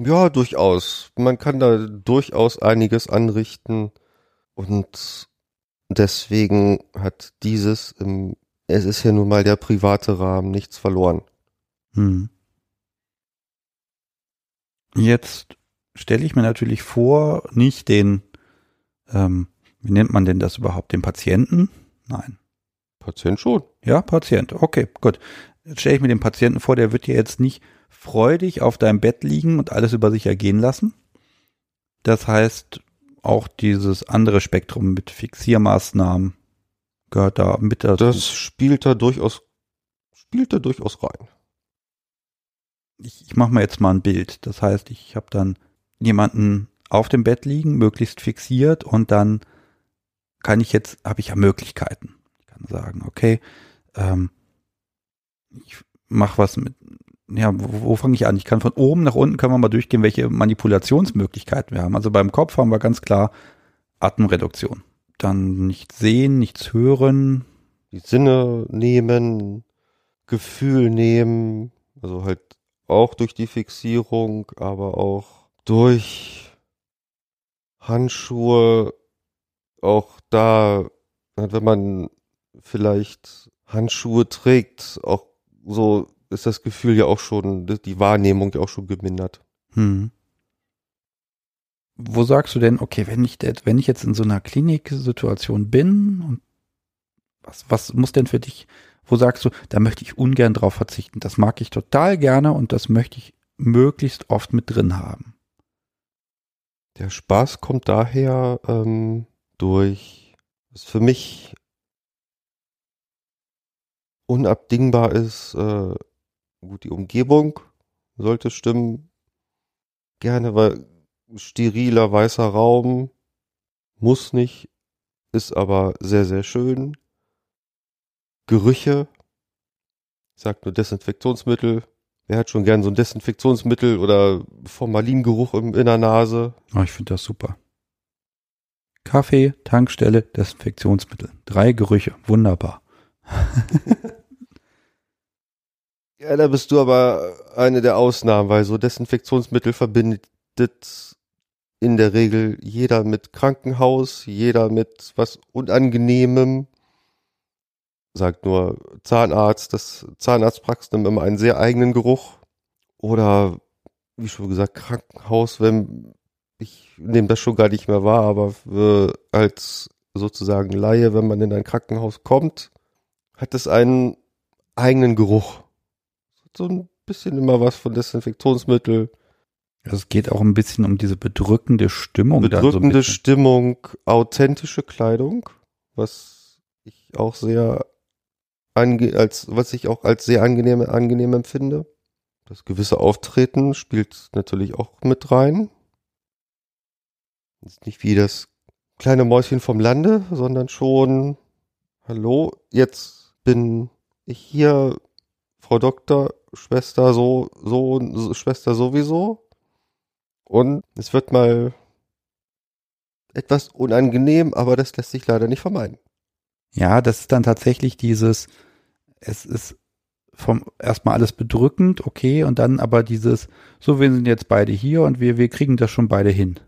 Ja, durchaus. Man kann da durchaus einiges anrichten und deswegen hat dieses im, es ist ja nun mal der private Rahmen, nichts verloren. Hm. Jetzt stelle ich mir natürlich vor, nicht den, ähm, wie nennt man denn das überhaupt, den Patienten? Nein. Patient schon. Ja, Patient. Okay, gut. Jetzt stelle ich mir den Patienten vor, der wird dir jetzt nicht freudig auf deinem Bett liegen und alles über sich ergehen lassen. Das heißt, auch dieses andere Spektrum mit Fixiermaßnahmen gehört da mit dazu. Das spielt da durchaus, spielt da durchaus rein. Ich, ich mache mal jetzt mal ein Bild. Das heißt, ich habe dann jemanden auf dem Bett liegen, möglichst fixiert und dann kann ich jetzt, habe ich ja Möglichkeiten kann sagen, okay, ähm, ich mach was mit, ja, wo, wo fange ich an? Ich kann von oben nach unten können wir mal durchgehen, welche Manipulationsmöglichkeiten wir haben. Also beim Kopf haben wir ganz klar Atemreduktion. Dann nichts sehen, nichts hören. Die Sinne nehmen, Gefühl nehmen, also halt auch durch die Fixierung, aber auch durch Handschuhe, auch da, wenn man vielleicht Handschuhe trägt, auch so ist das Gefühl ja auch schon, die Wahrnehmung ja auch schon gemindert. Hm. Wo sagst du denn, okay, wenn ich, wenn ich jetzt in so einer Kliniksituation bin und was, was muss denn für dich, wo sagst du, da möchte ich ungern drauf verzichten. Das mag ich total gerne und das möchte ich möglichst oft mit drin haben. Der Spaß kommt daher ähm, durch, was für mich unabdingbar ist, äh, Gut, die Umgebung sollte stimmen. Gerne, weil steriler weißer Raum muss nicht, ist aber sehr, sehr schön. Gerüche, ich sag nur Desinfektionsmittel. Wer hat schon gern so ein Desinfektionsmittel oder Formalingeruch in der Nase? Oh, ich finde das super. Kaffee, Tankstelle, Desinfektionsmittel. Drei Gerüche. Wunderbar. Ja, da bist du aber eine der Ausnahmen, weil so Desinfektionsmittel verbindet in der Regel jeder mit Krankenhaus, jeder mit was Unangenehmem. Sagt nur Zahnarzt, das Zahnarztpraxis nimmt immer einen sehr eigenen Geruch. Oder, wie schon gesagt, Krankenhaus, wenn ich nehme das schon gar nicht mehr wahr, aber als sozusagen Laie, wenn man in ein Krankenhaus kommt, hat es einen eigenen Geruch so ein bisschen immer was von Desinfektionsmittel. Also es geht auch ein bisschen um diese bedrückende Stimmung. Bedrückende so Stimmung, authentische Kleidung, was ich auch sehr ange als was ich auch als sehr angenehm angenehm empfinde. Das gewisse Auftreten spielt natürlich auch mit rein. Ist nicht wie das kleine Mäuschen vom Lande, sondern schon hallo, jetzt bin ich hier Frau Doktor, Schwester so, so, Schwester sowieso. Und es wird mal etwas unangenehm, aber das lässt sich leider nicht vermeiden. Ja, das ist dann tatsächlich dieses, es ist vom erstmal alles bedrückend, okay, und dann aber dieses, so wir sind jetzt beide hier und wir, wir kriegen das schon beide hin.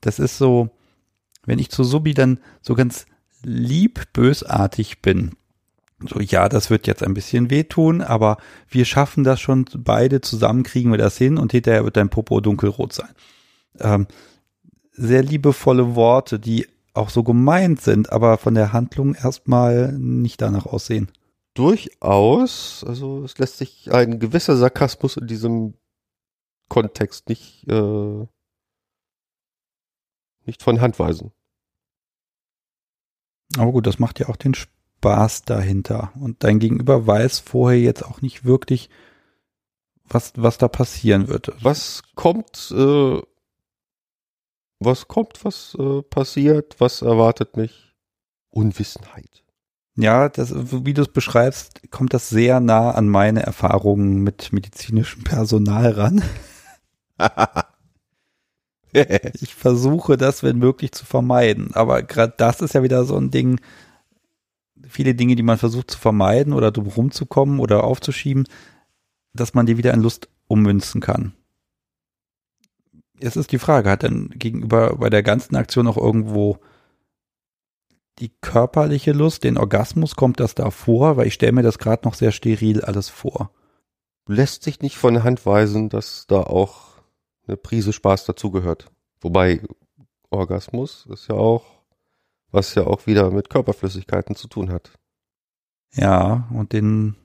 Das ist so, wenn ich zu Subi dann so ganz lieb bösartig bin, so, ja, das wird jetzt ein bisschen wehtun, aber wir schaffen das schon beide zusammen, kriegen wir das hin und hinterher wird dein Popo dunkelrot sein. Ähm, sehr liebevolle Worte, die auch so gemeint sind, aber von der Handlung erstmal nicht danach aussehen. Durchaus, also es lässt sich ein gewisser Sarkasmus in diesem Kontext nicht, äh, nicht von Hand weisen. Aber gut, das macht ja auch den Spaß Spaß dahinter. Und dein Gegenüber weiß vorher jetzt auch nicht wirklich, was, was da passieren wird. Was kommt, äh, was kommt, was äh, passiert, was erwartet mich? Unwissenheit. Ja, das, wie du es beschreibst, kommt das sehr nah an meine Erfahrungen mit medizinischem Personal ran. ich versuche das, wenn möglich, zu vermeiden. Aber gerade das ist ja wieder so ein Ding, viele Dinge, die man versucht zu vermeiden oder drum rumzukommen oder aufzuschieben, dass man die wieder in Lust ummünzen kann. Jetzt ist die Frage, hat denn gegenüber bei der ganzen Aktion auch irgendwo die körperliche Lust, den Orgasmus, kommt das da vor? Weil ich stelle mir das gerade noch sehr steril alles vor. Lässt sich nicht von der Hand weisen, dass da auch eine Prise Spaß dazugehört. Wobei Orgasmus ist ja auch was ja auch wieder mit Körperflüssigkeiten zu tun hat. Ja, und den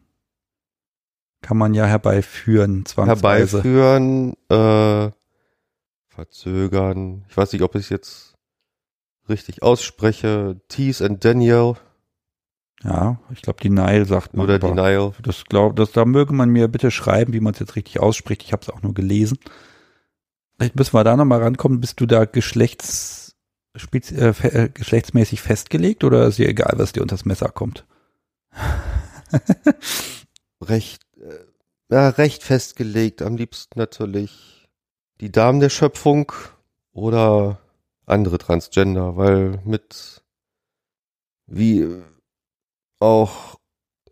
kann man ja herbeiführen, zwangsweise. Herbeiführen, äh, verzögern. Ich weiß nicht, ob ich es jetzt richtig ausspreche. Tease and Daniel. Ja, ich glaube, die Nile sagt man. Oder die Nile. Das glaub, das, da möge man mir bitte schreiben, wie man es jetzt richtig ausspricht. Ich habe es auch nur gelesen. Vielleicht müssen wir da nochmal rankommen, bis du da Geschlechts spezi äh, äh, geschlechtsmäßig festgelegt oder ist dir egal, was dir unter das Messer kommt? recht, äh, ja, recht festgelegt. Am liebsten natürlich die Damen der Schöpfung oder andere Transgender, weil mit wie auch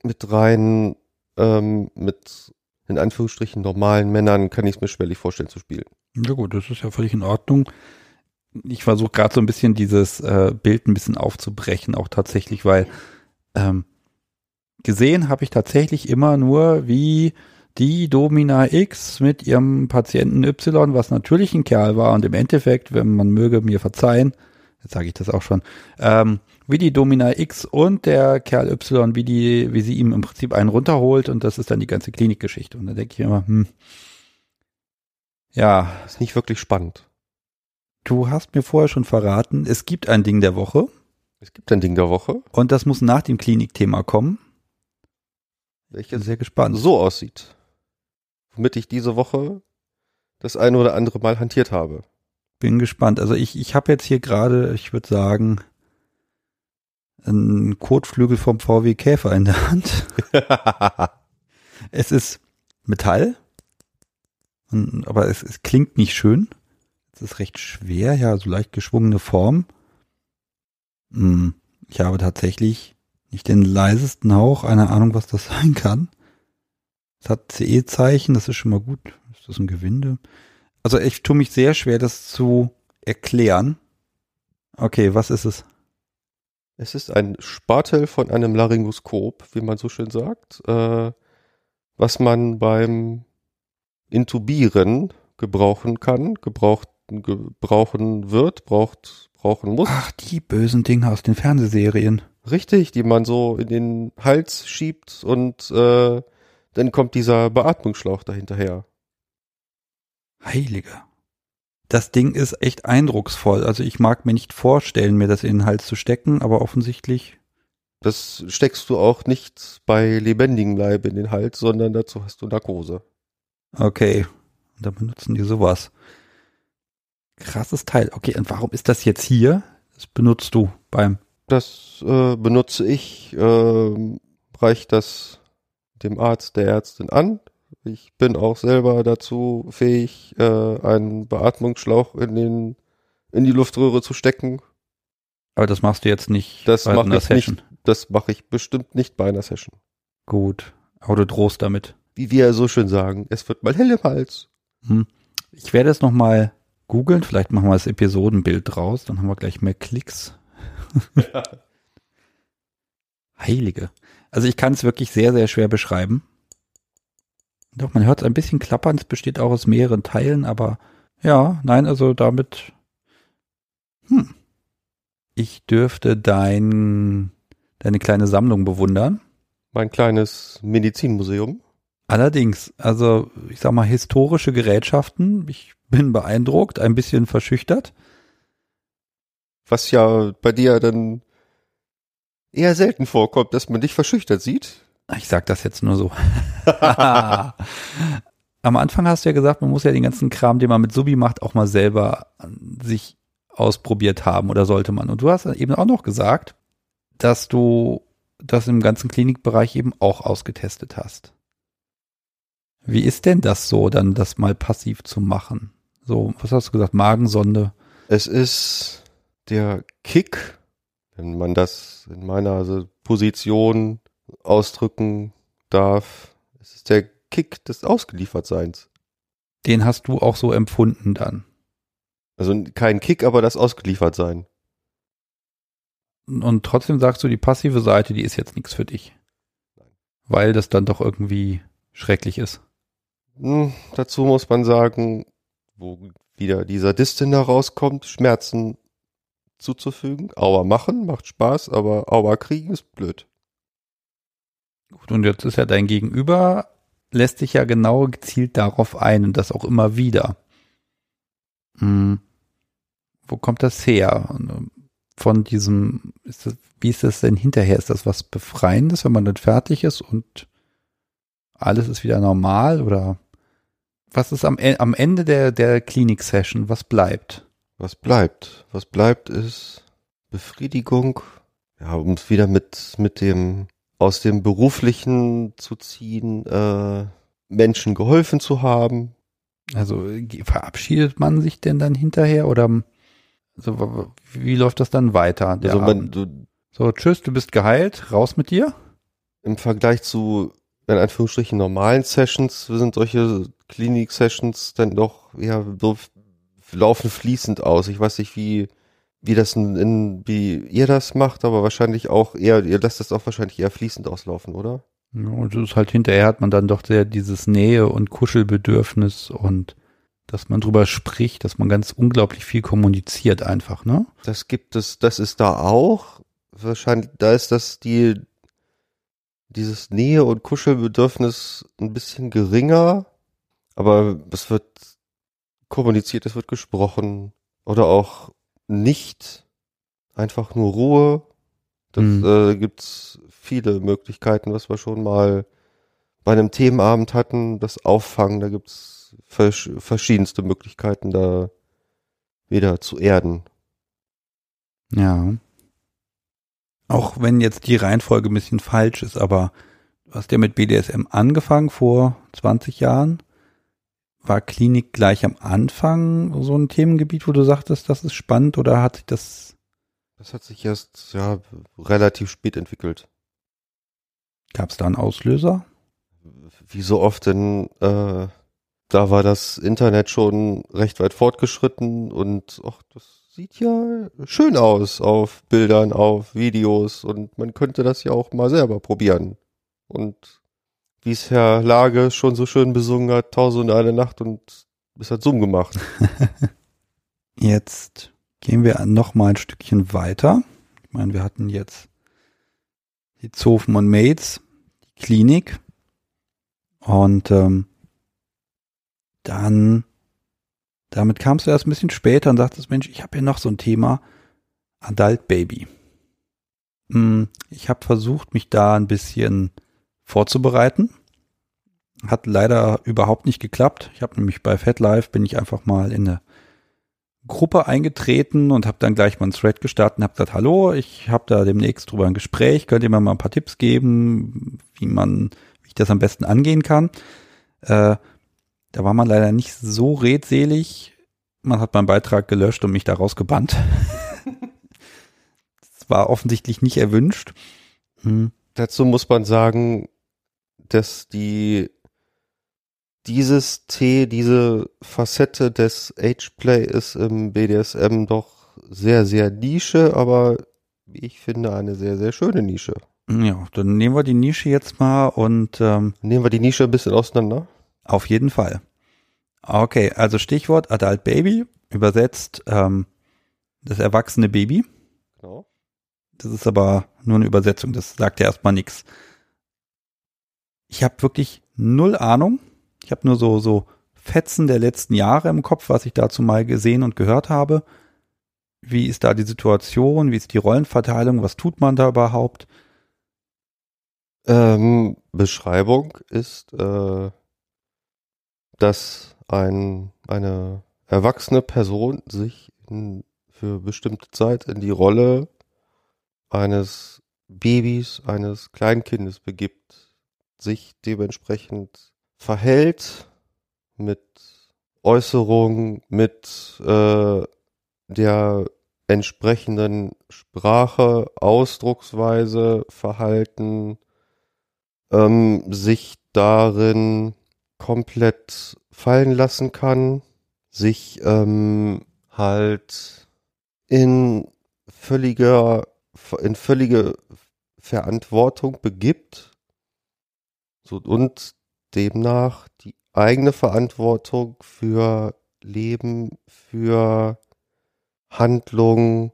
mit rein ähm, mit in Anführungsstrichen normalen Männern kann ich es mir schwerlich vorstellen zu spielen. Ja gut, das ist ja völlig in Ordnung. Ich versuche gerade so ein bisschen dieses äh, Bild ein bisschen aufzubrechen, auch tatsächlich, weil ähm, gesehen habe ich tatsächlich immer nur, wie die Domina X mit ihrem Patienten Y, was natürlich ein Kerl war und im Endeffekt, wenn man möge mir verzeihen, jetzt sage ich das auch schon, ähm, wie die Domina X und der Kerl Y, wie die, wie sie ihm im Prinzip einen runterholt und das ist dann die ganze Klinikgeschichte. Und da denke ich immer, hm, ja. Ist nicht wirklich spannend. Du hast mir vorher schon verraten, es gibt ein Ding der Woche. Es gibt ein Ding der Woche. Und das muss nach dem Klinikthema kommen. Welches sehr gespannt. so aussieht. Womit ich diese Woche das eine oder andere Mal hantiert habe. Bin gespannt. Also ich, ich habe jetzt hier gerade, ich würde sagen, einen Kotflügel vom VW Käfer in der Hand. es ist Metall, aber es, es klingt nicht schön. Es ist recht schwer, ja, so leicht geschwungene Form. Hm, ich habe tatsächlich nicht den leisesten Hauch eine Ahnung, was das sein kann. Es hat CE-Zeichen, das ist schon mal gut. Ist das ein Gewinde? Also ich tue mich sehr schwer, das zu erklären. Okay, was ist es? Es ist ein Spatel von einem Laryngoskop, wie man so schön sagt, äh, was man beim Intubieren gebrauchen kann, gebraucht, gebrauchen wird, braucht, brauchen muss. Ach, die bösen Dinge aus den Fernsehserien. Richtig, die man so in den Hals schiebt und äh, dann kommt dieser Beatmungsschlauch dahinterher. Heiliger. Das Ding ist echt eindrucksvoll. Also ich mag mir nicht vorstellen, mir das in den Hals zu stecken, aber offensichtlich. Das steckst du auch nicht bei lebendigem Leib in den Hals, sondern dazu hast du Narkose. Okay. Da benutzen die sowas. Krasses Teil. Okay, und warum ist das jetzt hier? Das benutzt du beim. Das äh, benutze ich, äh, reicht das dem Arzt, der Ärztin an. Ich bin auch selber dazu fähig, äh, einen Beatmungsschlauch in den in die Luftröhre zu stecken. Aber das machst du jetzt nicht das bei einer Session. Nicht, das mache ich bestimmt nicht bei einer Session. Gut. Aber du drohst damit wie wir so schön sagen, es wird mal hell im Hals. Hm. Ich werde es nochmal googeln, vielleicht machen wir das Episodenbild draus, dann haben wir gleich mehr Klicks. Ja. Heilige. Also ich kann es wirklich sehr, sehr schwer beschreiben. Doch, man hört es ein bisschen klappern, es besteht auch aus mehreren Teilen, aber ja, nein, also damit, hm, ich dürfte dein, deine kleine Sammlung bewundern. Mein kleines Medizinmuseum. Allerdings, also ich sag mal, historische Gerätschaften, ich bin beeindruckt, ein bisschen verschüchtert. Was ja bei dir dann eher selten vorkommt, dass man dich verschüchtert sieht. Ich sag das jetzt nur so. Am Anfang hast du ja gesagt, man muss ja den ganzen Kram, den man mit Subi macht, auch mal selber sich ausprobiert haben oder sollte man. Und du hast eben auch noch gesagt, dass du das im ganzen Klinikbereich eben auch ausgetestet hast. Wie ist denn das so, dann das mal passiv zu machen? So, was hast du gesagt, Magensonde? Es ist der Kick, wenn man das in meiner Position ausdrücken darf. Es ist der Kick des Ausgeliefertseins. Den hast du auch so empfunden dann? Also kein Kick, aber das Ausgeliefertsein. Und trotzdem sagst du, die passive Seite, die ist jetzt nichts für dich. Weil das dann doch irgendwie schrecklich ist. Hm, dazu muss man sagen, wo wieder dieser Distin da rauskommt, Schmerzen zuzufügen. Aua machen, macht Spaß, aber Aua kriegen ist blöd. Gut, und jetzt ist ja dein Gegenüber, lässt sich ja genau gezielt darauf ein und das auch immer wieder. Hm. Wo kommt das her? Ähm, von diesem, ist das, wie ist das denn hinterher? Ist das was Befreiendes, wenn man dann fertig ist und alles ist wieder normal oder? Was ist am, am Ende der, der Klinik-Session? Was bleibt? Was bleibt? Was bleibt ist Befriedigung. Ja, um es wieder mit, mit dem aus dem Beruflichen zu ziehen, äh, Menschen geholfen zu haben. Also verabschiedet man sich denn dann hinterher oder also, wie läuft das dann weiter? also man, du, so, tschüss, du bist geheilt, raus mit dir? Im Vergleich zu, in Anführungsstrichen, normalen Sessions sind solche Klinik-Sessions dann doch, ja, so laufen fließend aus. Ich weiß nicht, wie, wie das in, wie ihr das macht, aber wahrscheinlich auch eher, ihr lasst das auch wahrscheinlich eher fließend auslaufen, oder? Ja, und das ist halt hinterher hat man dann doch sehr dieses Nähe- und Kuschelbedürfnis und dass man drüber spricht, dass man ganz unglaublich viel kommuniziert einfach, ne? Das gibt es, das ist da auch. Wahrscheinlich, da ist das die, dieses Nähe- und Kuschelbedürfnis ein bisschen geringer, aber es wird kommuniziert, es wird gesprochen oder auch nicht einfach nur Ruhe. Das mhm. äh, gibt's viele Möglichkeiten, was wir schon mal bei einem Themenabend hatten, das Auffangen, da gibt's vers verschiedenste Möglichkeiten, da wieder zu erden. Ja. Auch wenn jetzt die Reihenfolge ein bisschen falsch ist, aber du hast ja mit BDSM angefangen vor 20 Jahren war Klinik gleich am Anfang so ein Themengebiet, wo du sagtest, das ist spannend oder hat sich das? Das hat sich erst ja relativ spät entwickelt. Gab es da einen Auslöser? Wie so oft denn, äh, da war das Internet schon recht weit fortgeschritten und ach, das sieht ja schön aus auf Bildern, auf Videos und man könnte das ja auch mal selber probieren. Und wie es Herr Lage schon so schön besungen hat, Tausend eine Nacht und es hat Zoom gemacht. Jetzt gehen wir noch mal ein Stückchen weiter. Ich meine, wir hatten jetzt die Zofen und Mates, die Klinik und ähm, dann damit kamst du erst ein bisschen später und sagtest, Mensch, ich habe hier noch so ein Thema, Adult Baby. Hm, ich habe versucht, mich da ein bisschen vorzubereiten. Hat leider überhaupt nicht geklappt. Ich habe nämlich bei FatLife bin ich einfach mal in eine Gruppe eingetreten und habe dann gleich mal einen Thread gestartet und habe gesagt, hallo, ich habe da demnächst drüber ein Gespräch, könnt ihr mir mal ein paar Tipps geben, wie man, wie ich das am besten angehen kann. Äh, da war man leider nicht so redselig. Man hat meinen Beitrag gelöscht und mich daraus gebannt. das war offensichtlich nicht erwünscht. Hm. Dazu muss man sagen, dass die dieses T, diese Facette des Ageplay ist im BDSM doch sehr, sehr Nische, aber ich finde, eine sehr, sehr schöne Nische. Ja, dann nehmen wir die Nische jetzt mal und ähm, nehmen wir die Nische ein bisschen auseinander. Auf jeden Fall. Okay, also Stichwort Adult Baby, übersetzt ähm, das erwachsene Baby. Genau. Das ist aber nur eine Übersetzung, das sagt ja erstmal nichts. Ich habe wirklich null Ahnung. Ich habe nur so, so Fetzen der letzten Jahre im Kopf, was ich dazu mal gesehen und gehört habe. Wie ist da die Situation? Wie ist die Rollenverteilung? Was tut man da überhaupt? Ähm, Beschreibung ist, äh, dass ein, eine erwachsene Person sich in, für bestimmte Zeit in die Rolle eines Babys, eines Kleinkindes begibt sich dementsprechend verhält mit Äußerungen, mit äh, der entsprechenden Sprache, Ausdrucksweise, Verhalten, ähm, sich darin komplett fallen lassen kann, sich ähm, halt in völliger, in völlige Verantwortung begibt so, und demnach die eigene Verantwortung für Leben, für Handlung,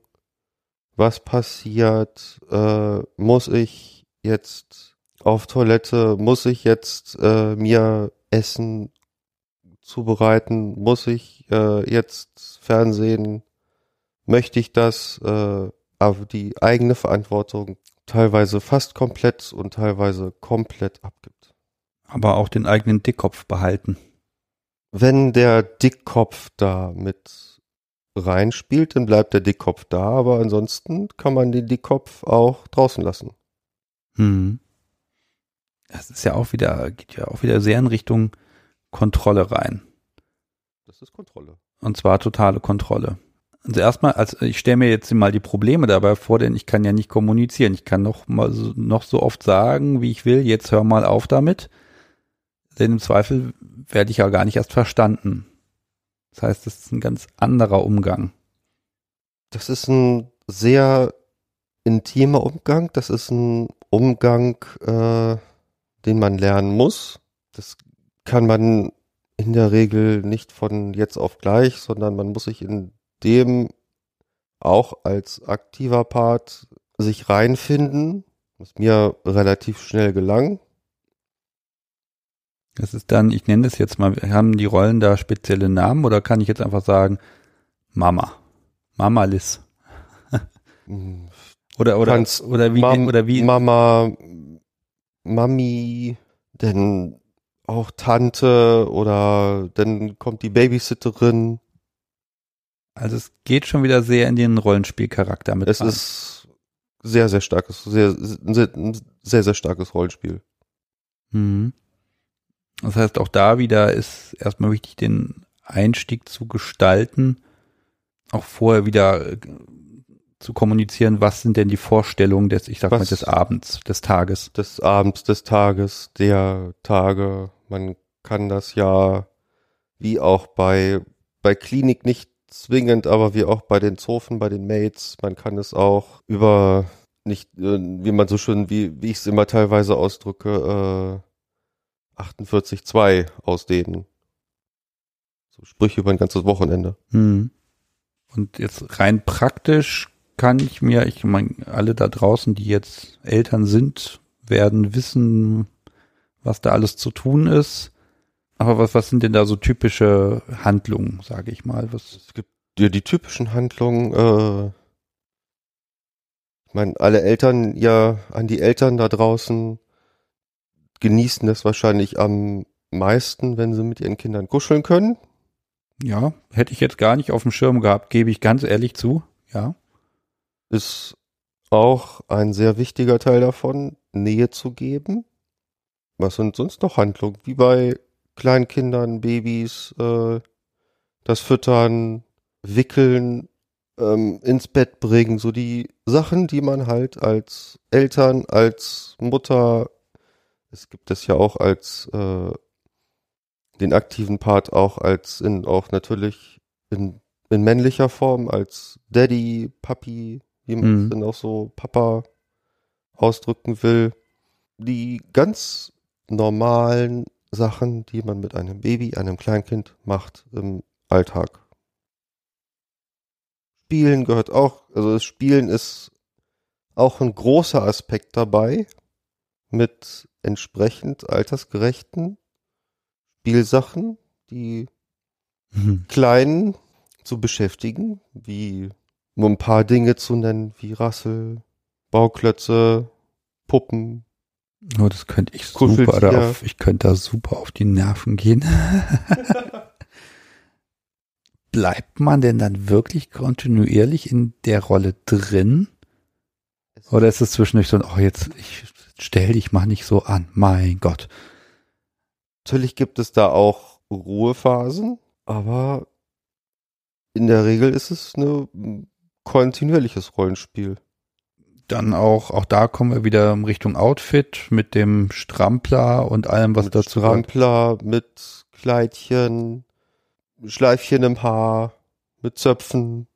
was passiert, äh, muss ich jetzt auf Toilette, muss ich jetzt äh, mir Essen zubereiten, muss ich äh, jetzt Fernsehen, möchte ich das, äh, aber die eigene Verantwortung teilweise fast komplett und teilweise komplett abgibt aber auch den eigenen Dickkopf behalten. Wenn der Dickkopf da mit reinspielt, dann bleibt der Dickkopf da, aber ansonsten kann man den Dickkopf auch draußen lassen. Hm. Das ist ja auch wieder, geht ja auch wieder sehr in Richtung Kontrolle rein. Das ist Kontrolle. Und zwar totale Kontrolle. Also erstmal, also ich stelle mir jetzt mal die Probleme dabei vor, denn ich kann ja nicht kommunizieren. Ich kann noch mal so, noch so oft sagen, wie ich will, jetzt hör mal auf damit. Denn im Zweifel werde ich ja gar nicht erst verstanden. Das heißt, das ist ein ganz anderer Umgang. Das ist ein sehr intimer Umgang. Das ist ein Umgang, äh, den man lernen muss. Das kann man in der Regel nicht von jetzt auf gleich, sondern man muss sich in dem auch als aktiver Part sich reinfinden, was mir relativ schnell gelang. Das ist dann, ich nenne das jetzt mal, haben die Rollen da spezielle Namen oder kann ich jetzt einfach sagen Mama? Mama Liz. Oder oder Kannst oder wie Mam oder wie Mama, Mami, denn auch Tante oder dann kommt die Babysitterin. also es geht schon wieder sehr in den Rollenspielcharakter mit Es rein. ist sehr, sehr starkes, sehr, sehr, sehr, sehr starkes Rollenspiel. Mhm. Das heißt, auch da wieder ist erstmal wichtig, den Einstieg zu gestalten, auch vorher wieder äh, zu kommunizieren, was sind denn die Vorstellungen des, ich sag mal, Was- des Abends, des Tages. Des Abends, des Tages, der Tage. Man kann das ja wie auch bei, bei Klinik nicht zwingend, aber wie auch bei den Zofen, bei den Mates. Man kann es auch über nicht, äh, wie man so schön, wie, wie ich es immer teilweise ausdrücke, äh, 48.2 ausdehnen. So Sprüche über ein ganzes Wochenende. Mhm. Und jetzt rein praktisch kann ich mir, ich meine, alle da draußen, die jetzt Eltern sind, werden wissen, was da alles zu tun ist. Aber was, was sind denn da so typische Handlungen, sage ich mal? Was, Es gibt ja die typischen Handlungen, äh, ich meine, alle Eltern, ja, an die Eltern da draußen genießen das wahrscheinlich am meisten, wenn sie mit ihren Kindern kuscheln können. ja, hätte ich jetzt gar nicht auf dem Schirm gehabt, gebe ich ganz ehrlich zu. Ja. Ist auch ein sehr wichtiger Teil davon, Nähe zu geben. Was sind sonst noch Handlungen? Wie bei Kleinkindern, Babys, äh, das Füttern, Wickeln, ähm, ins Bett bringen, so die Sachen, die man halt als Eltern, als Mutter, es gibt es ja auch als äh, den aktiven Part auch als in auch natürlich in, in männlicher Form als Daddy, Papi, wie man Mhm. es denn auch so Papa ausdrücken will. Die ganz normalen Sachen, die man mit einem Baby, einem Kleinkind macht im Alltag. Spielen gehört auch, also das Spielen ist auch ein großer Aspekt dabei mit entsprechend altersgerechten Spielsachen, die Mhm. Kleinen zu beschäftigen, wie nur ein paar Dinge zu nennen, wie Rassel, Bauklötze, Puppen. Oh, das könnte ich super Kuscheltier. da auf, ich könnte da super auf die Nerven gehen. Bleibt man denn dann wirklich kontinuierlich in der Rolle drin? Oder ist es zwischendurch so, oh jetzt, ich stell dich mal nicht so an, mein Gott. Natürlich gibt es da auch Ruhephasen, aber in der Regel ist es ein kontinuierliches Rollenspiel. Dann auch, auch da kommen wir wieder in Richtung Outfit mit dem Strampler und allem, was mit dazu. Strampler, mit Kleidchen, Schleifchen im Haar, mit Zöpfen.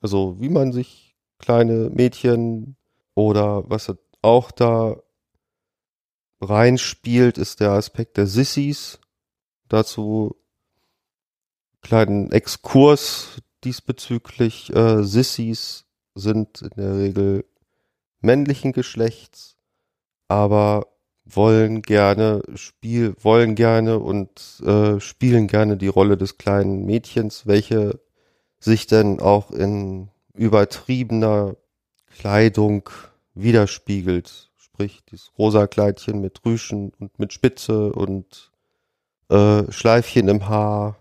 Also wie man sich kleine Mädchen oder was auch da reinspielt, ist der Aspekt der Sissys. Dazu kleinen Exkurs diesbezüglich. Äh, Sissys sind in der Regel männlichen Geschlechts, aber wollen gerne Spiel, wollen gerne und äh, spielen gerne die Rolle des kleinen Mädchens, welche sich dann auch in übertriebener Kleidung widerspiegelt. Sprich, dieses rosa Kleidchen mit Rüschen und mit Spitze und äh, Schleifchen im Haar.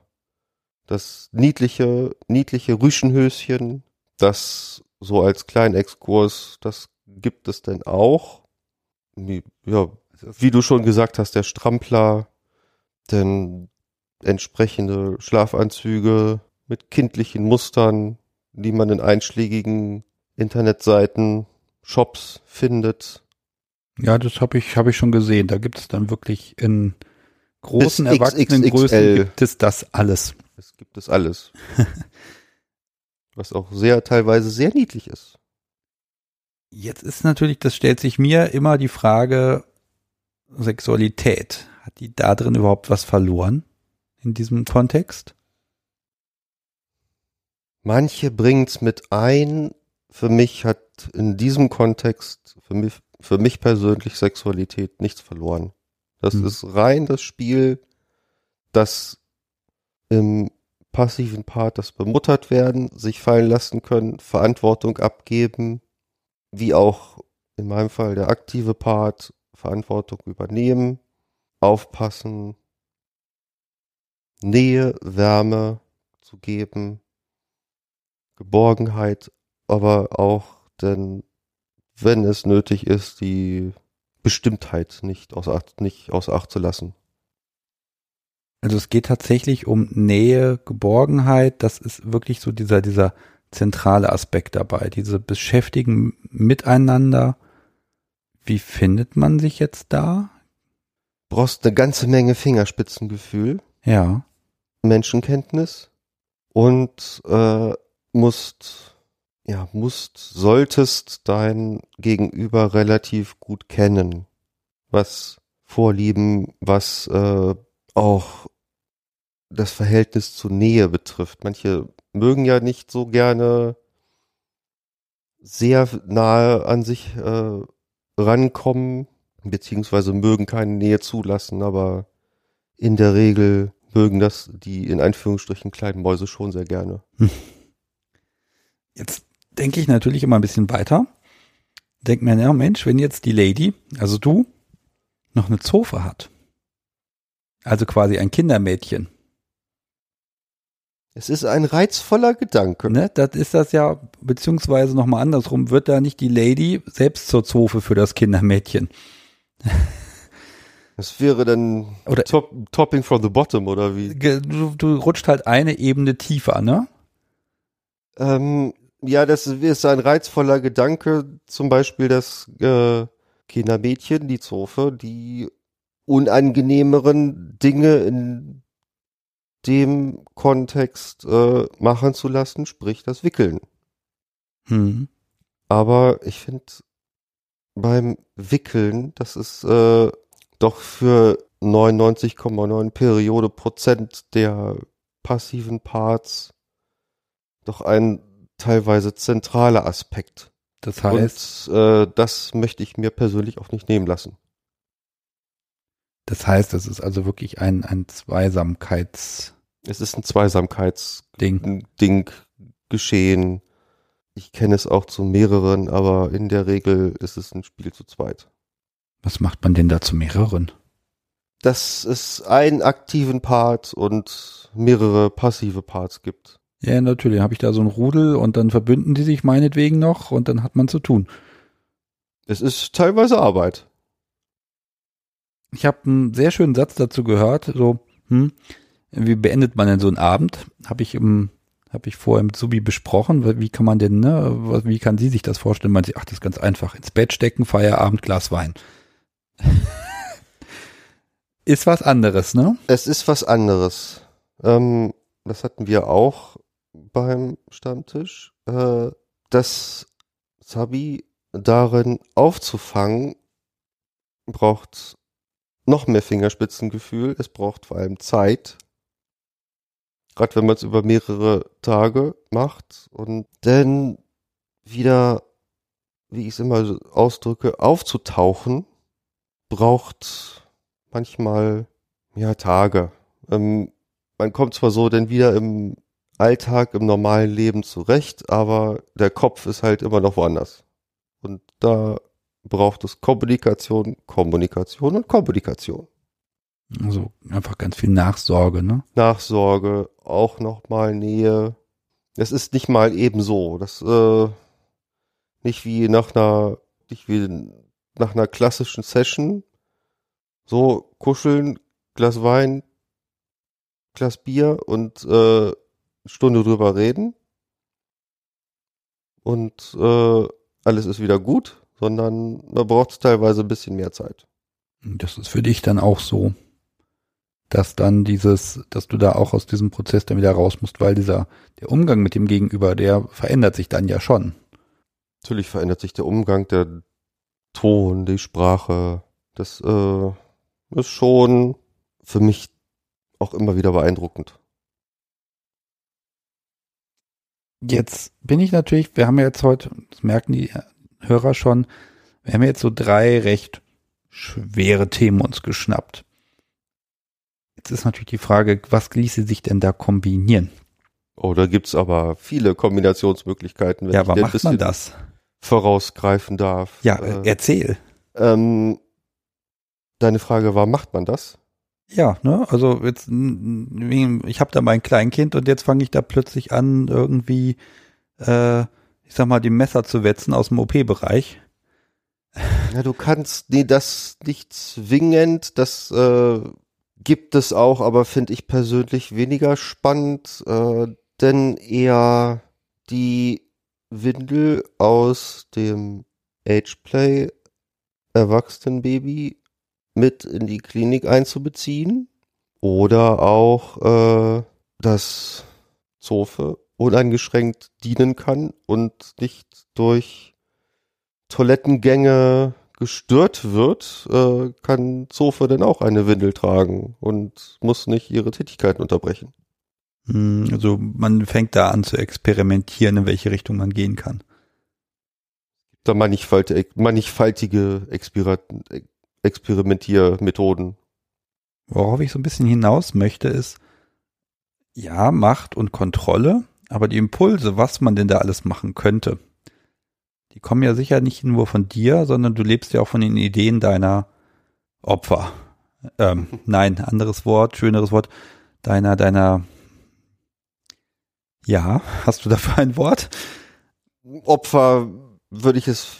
das niedliche, niedliche Rüschenhöschen, das so als kleinen Exkurs, das gibt es denn auch. Wie, ja, wie du schon gesagt hast, der Strampler, denn entsprechende Schlafanzüge mit kindlichen Mustern, die man in einschlägigen Internetseiten, Shops findet. Ja, das habe ich, hab ich schon gesehen. Da gibt es dann wirklich in großen Bis Erwachsenengrößen gibt es das alles. Es gibt es alles. Was auch sehr, teilweise sehr niedlich ist. Jetzt ist natürlich, das stellt sich mir immer die Frage, Sexualität. Hat die da drin überhaupt was verloren? In diesem Kontext? Manche bringen's mit ein. Für mich hat in diesem Kontext, für mich, für mich persönlich Sexualität nichts verloren. Das hm. ist rein das Spiel, das im passiven Part das bemuttert werden, sich fallen lassen können, Verantwortung abgeben, wie auch in meinem Fall der aktive Part, Verantwortung übernehmen, aufpassen, Nähe, Wärme zu geben, Geborgenheit, aber auch denn, wenn es nötig ist, die Bestimmtheit nicht aus Acht, nicht aus Acht zu lassen. Also es geht tatsächlich um Nähe, Geborgenheit. Das ist wirklich so dieser, dieser zentrale Aspekt dabei. Diese Beschäftigen miteinander. Wie findet man sich jetzt da? Brauchst eine ganze Menge Fingerspitzengefühl. Ja. Menschenkenntnis und äh, musst, ja, musst, solltest dein Gegenüber relativ gut kennen, was Vorlieben, was äh, auch das Verhältnis zur Nähe betrifft. Manche mögen ja nicht so gerne sehr nahe an sich äh, rankommen, beziehungsweise mögen keine Nähe zulassen, aber in der Regel mögen das die in Anführungsstrichen kleinen Mäuse schon sehr gerne. Jetzt denke ich natürlich immer ein bisschen weiter. Denk mir, ja Mensch, wenn jetzt die Lady, also du, noch eine Zofe hat, also quasi ein Kindermädchen, es ist ein reizvoller Gedanke. Ne, das ist das ja, beziehungsweise nochmal andersrum, wird da nicht die Lady selbst zur Zofe für das Kindermädchen? Das wäre dann oder, top, Topping from the bottom, oder wie? Du, du rutscht halt eine Ebene tiefer, ne? Ähm, ja, das ist ein reizvoller Gedanke, zum Beispiel das äh, Kindermädchen, die Zofe, die unangenehmeren Dinge in dem Kontext äh, machen zu lassen, sprich das Wickeln. Hm. Aber ich finde beim Wickeln, das ist äh, doch für 99,9 Periode Prozent der passiven Parts doch ein teilweise zentraler Aspekt. Das heißt, Und äh, das möchte ich mir persönlich auch nicht nehmen lassen. Das heißt, es ist also wirklich ein, ein Zweisamkeits. Es ist ein Zweisamkeitsding Ding geschehen. Ich kenne es auch zu mehreren, aber in der Regel ist es ein Spiel zu zweit. Was macht man denn da zu mehreren? Dass es einen aktiven Part und mehrere passive Parts gibt. Ja, natürlich. Habe ich da so ein Rudel und dann verbünden die sich meinetwegen noch und dann hat man zu tun. Es ist teilweise Arbeit ich habe einen sehr schönen Satz dazu gehört, so, hm, wie beendet man denn so einen Abend? Habe ich im habe ich vorher mit Subi besprochen, wie kann man denn, ne, wie kann sie sich das vorstellen? Man sagt, ach, das ist ganz einfach, ins Bett stecken, Feierabend, Glas Wein. ist was anderes, ne? Es ist was anderes. Ähm, das hatten wir auch beim Stammtisch, äh, das Sabi darin aufzufangen, braucht noch mehr Fingerspitzengefühl. Es braucht vor allem Zeit. Gerade wenn man es über mehrere Tage macht und dann wieder, wie ich es immer ausdrücke, aufzutauchen, braucht manchmal ja Tage. Ähm, man kommt zwar so denn wieder im Alltag, im normalen Leben zurecht, aber der Kopf ist halt immer noch woanders. Und da braucht es Kommunikation, Kommunikation und Kommunikation. Also einfach ganz viel Nachsorge, ne? Nachsorge, auch nochmal Nähe. Es ist nicht mal eben so. Das äh, nicht wie nach einer, nicht wie nach einer klassischen Session. So kuscheln, Glas Wein, Glas Bier und äh, Stunde drüber reden. Und äh, alles ist wieder gut, sondern da braucht es teilweise ein bisschen mehr Zeit. Das ist für dich dann auch so, dass dann dieses, dass du da auch aus diesem Prozess dann wieder raus musst, weil dieser, der Umgang mit dem Gegenüber, der verändert sich dann ja schon. Natürlich verändert sich der Umgang, der Ton, die Sprache. Das äh, ist schon für mich auch immer wieder beeindruckend. Jetzt bin ich natürlich, wir haben ja jetzt heute, das merken die Hörer schon, wir haben jetzt so drei recht schwere Themen uns geschnappt. Jetzt ist natürlich die Frage, was ließe sich denn da kombinieren? Oh, da gibt's aber viele Kombinationsmöglichkeiten. ja, aber macht man das? Vorausgreifen darf. Ja, äh, erzähl. Ähm, deine Frage war, macht man das? Ja, ne, also jetzt, ich habe da mein Kleinkind und jetzt fange ich da plötzlich an, irgendwie, äh, ich sag mal, die Messer zu wetzen aus dem OP-Bereich. Ja, du kannst, nee, das nicht zwingend, das äh, gibt es auch, aber finde ich persönlich weniger spannend, äh, denn eher die Windel aus dem Ageplay Erwachsenenbaby mit in die Klinik einzubeziehen oder auch, äh, dass Zofe uneingeschränkt dienen kann und nicht durch Toilettengänge gestört wird, äh, kann Zofe dann auch eine Windel tragen und muss nicht ihre Tätigkeiten unterbrechen. Hm, also man fängt da an zu experimentieren, in welche Richtung man gehen kann. Da mannigfaltige, mannigfaltige Experimentiermethoden. Worauf ich so ein bisschen hinaus möchte, ist, ja, Macht und Kontrolle, aber die Impulse, was man denn da alles machen könnte, die kommen ja sicher nicht nur von dir, sondern du lebst ja auch von den Ideen deiner Opfer. Ähm, nein, anderes Wort, schöneres Wort, deiner, deiner, ja, hast du dafür ein Wort? Opfer würde ich es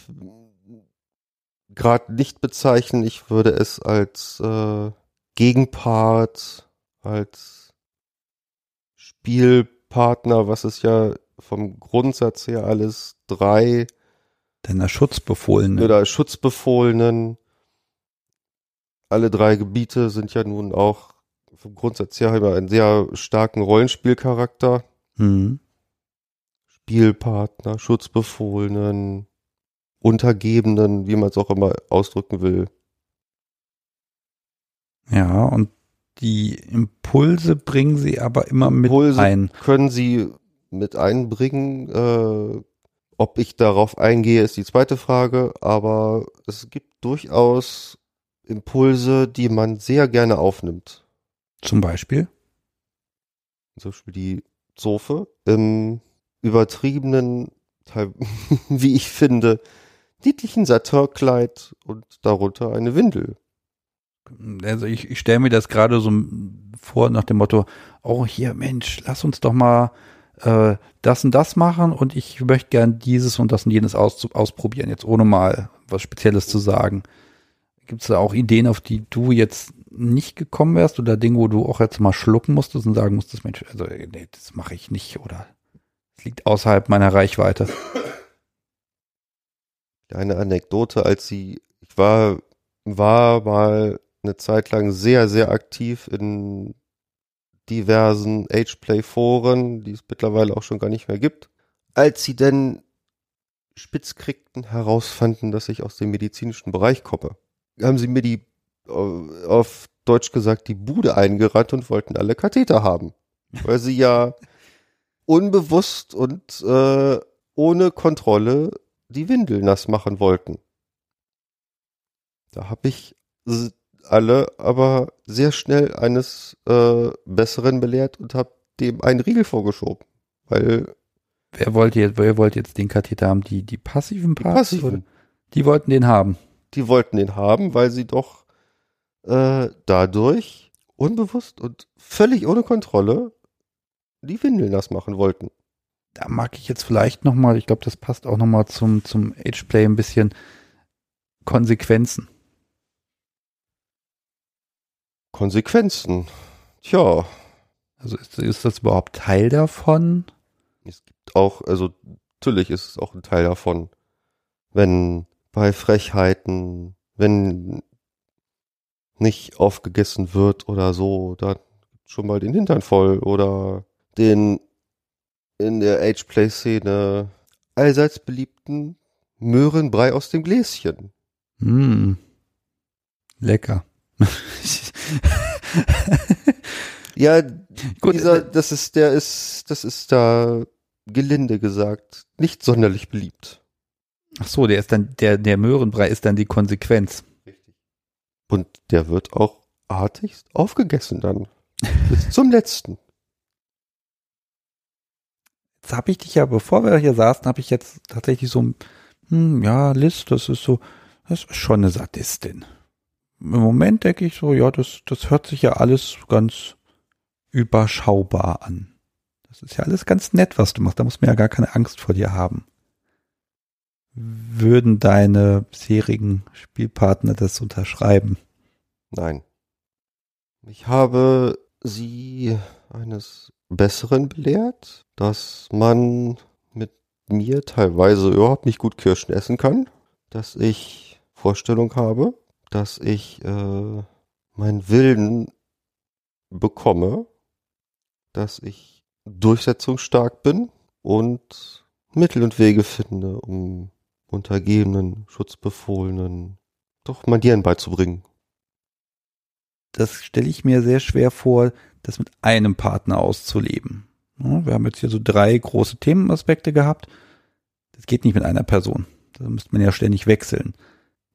gerade nicht bezeichnen. Ich würde es als äh, Gegenpart, als Spielpartner, was es ja vom Grundsatz her alles drei deiner Schutzbefohlenen oder Schutzbefohlenen. Alle drei Gebiete sind ja nun auch vom Grundsatz her immer einen sehr starken Rollenspielcharakter. Mhm. Spielpartner, Schutzbefohlenen, Untergebenen, wie man es auch immer ausdrücken will. Ja, und die Impulse bringen sie aber immer mit Impulse ein. Können sie mit einbringen. Äh, ob ich darauf eingehe, ist die zweite Frage, aber es gibt durchaus Impulse, die man sehr gerne aufnimmt. Zum Beispiel? Zum Beispiel die Zofe im übertriebenen, wie ich finde, niedlichen Saturnkleid und darunter eine Windel. Also ich, ich stelle mir das gerade so vor nach dem Motto, oh hier Mensch, lass uns doch mal äh, das und das machen und ich möchte gern dieses und das und jenes aus, ausprobieren, jetzt ohne mal was Spezielles zu sagen. Gibt es da auch Ideen, auf die du jetzt nicht gekommen wärst oder Dinge, wo du auch jetzt mal schlucken musstest und sagen musstest, Mensch, also nee, das mache ich nicht oder es liegt außerhalb meiner Reichweite? Eine Anekdote, als sie, ich war, war mal eine Zeit lang sehr, sehr aktiv in diversen Ageplay-Foren, die es mittlerweile auch schon gar nicht mehr gibt. Als sie denn spitz kriegten, herausfanden, dass ich aus dem medizinischen Bereich komme, haben sie mir die, äh, auf Deutsch gesagt, die Bude eingerannt und wollten alle Katheter haben. Weil sie ja unbewusst und äh, ohne Kontrolle die Windel nass machen wollten. Da habe ich alle aber sehr schnell eines äh, Besseren belehrt und habe dem einen Riegel vorgeschoben. Weil. Wer wollte jetzt, wer wollte jetzt den Katheter haben? Die, die passiven Parts? Die passiven. Die wollten den haben. Die wollten den haben, weil sie doch äh, dadurch unbewusst und völlig ohne Kontrolle die Windeln nass machen wollten. Da mag ich jetzt vielleicht nochmal, ich glaube, das passt auch nochmal zum, zum Ageplay ein bisschen Konsequenzen. Konsequenzen. Tja. Also ist, ist das überhaupt Teil davon? Es gibt auch, also natürlich ist es auch ein Teil davon, wenn bei Frechheiten, wenn nicht aufgegessen wird oder so, dann schon mal den Hintern voll oder den in der Ageplay-Szene allseits beliebten Möhrenbrei aus dem Gläschen. Mm. Lecker. Ja, Gut, dieser, das ist, der ist, das ist da gelinde gesagt nicht sonderlich beliebt. Ach so, der ist dann, der, der Möhrenbrei ist dann die Konsequenz. Richtig. Und der wird auch artigst aufgegessen dann. Bis zum letzten. Jetzt habe ich dich ja, bevor wir hier saßen, habe ich jetzt tatsächlich so, hm, ja, Liz, das ist so, das ist schon eine Sadistin. Im Moment denke ich so, ja, das, das hört sich ja alles ganz überschaubar an. Das ist ja alles ganz nett, was du machst. Da muss man ja gar keine Angst vor dir haben. Würden deine bisherigen Spielpartner das unterschreiben? Nein. Ich habe sie eines Besseren belehrt, dass man mit mir teilweise überhaupt nicht gut Kirschen essen kann, dass ich Vorstellung habe, dass ich äh, meinen Willen bekomme, dass ich durchsetzungsstark bin und Mittel und Wege finde, um Untergebenen, Schutzbefohlenen doch Dirn beizubringen. Das stelle ich mir sehr schwer vor, das mit einem Partner auszuleben. Wir haben jetzt hier so drei große Themenaspekte gehabt. Das geht nicht mit einer Person. Da müsste man ja ständig wechseln.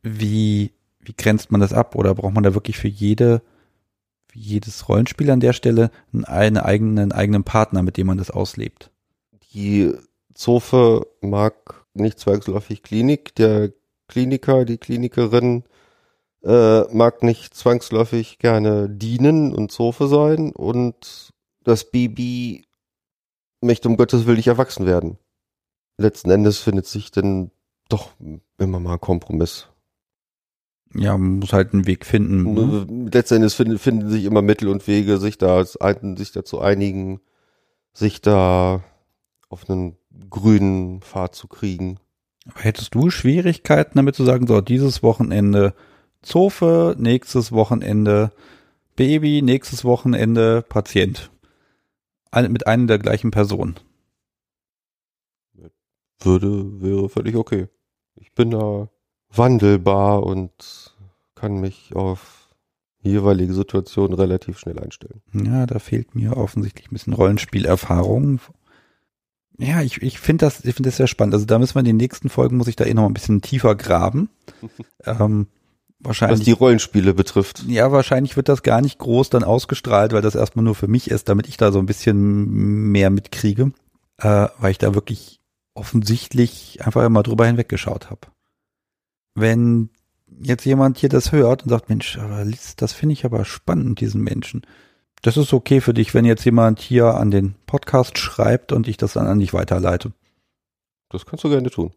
Wie, wie grenzt man das ab? Oder braucht man da wirklich für jede wie jedes Rollenspiel an der Stelle einen eigenen, einen eigenen Partner, mit dem man das auslebt. Die Zofe mag nicht zwangsläufig Klinik, der Kliniker, die Klinikerin äh, mag nicht zwangsläufig gerne dienen und Zofe sein und das Baby möchte um Gottes Willen nicht erwachsen werden. Letzten Endes findet sich dann doch immer mal ein Kompromiss. Ja, man muss halt einen Weg finden. Ne? Letztendlich finden, finden sich immer Mittel und Wege, sich da, sich dazu einigen, sich da auf einen grünen Pfad zu kriegen. Hättest du Schwierigkeiten damit zu sagen, so, dieses Wochenende Zofe, nächstes Wochenende Baby, nächstes Wochenende Patient? Mit einer der gleichen Person. Würde, wäre völlig okay. Ich bin da wandelbar und kann mich auf jeweilige Situation relativ schnell einstellen. Ja, da fehlt mir offensichtlich ein bisschen Rollenspielerfahrung. Ja, ich, ich finde das, ich finde das sehr spannend. Also da müssen wir in den nächsten Folgen, muss ich da eh noch ein bisschen tiefer graben. ähm, wahrscheinlich. Was die Rollenspiele betrifft. Ja, wahrscheinlich wird das gar nicht groß dann ausgestrahlt, weil das erstmal nur für mich ist, damit ich da so ein bisschen mehr mitkriege. Äh, weil ich da wirklich offensichtlich einfach immer drüber hinweggeschaut habe wenn jetzt jemand hier das hört und sagt, Mensch, aber Liz, das finde ich aber spannend, diesen Menschen. Das ist okay für dich, wenn jetzt jemand hier an den Podcast schreibt und ich das dann an dich weiterleite. Das kannst du gerne tun.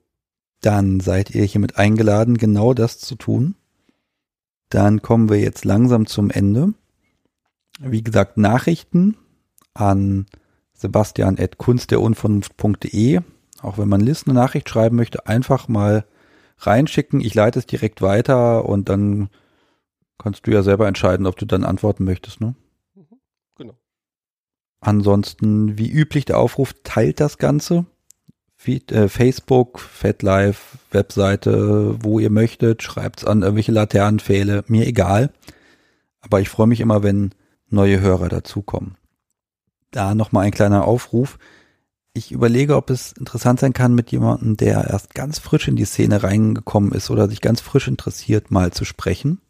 Dann seid ihr hiermit eingeladen, genau das zu tun. Dann kommen wir jetzt langsam zum Ende. Wie gesagt, Nachrichten an sebastian.kunstderunvernunft.de. Auch wenn man Liz eine Nachricht schreiben möchte, einfach mal reinschicken. Ich leite es direkt weiter und dann kannst du ja selber entscheiden, ob du dann antworten möchtest, ne? Mhm, genau. Ansonsten, wie üblich, der Aufruf teilt das Ganze. Äh, Facebook, FatLife, Webseite, wo ihr möchtet, schreibt's an irgendwelche Laternenpfähle, mir egal. Aber ich freue mich immer, wenn neue Hörer dazukommen. Da nochmal ein kleiner Aufruf ich überlege, ob es interessant sein kann, mit jemandem, der erst ganz frisch in die Szene reingekommen ist oder sich ganz frisch interessiert, mal zu sprechen.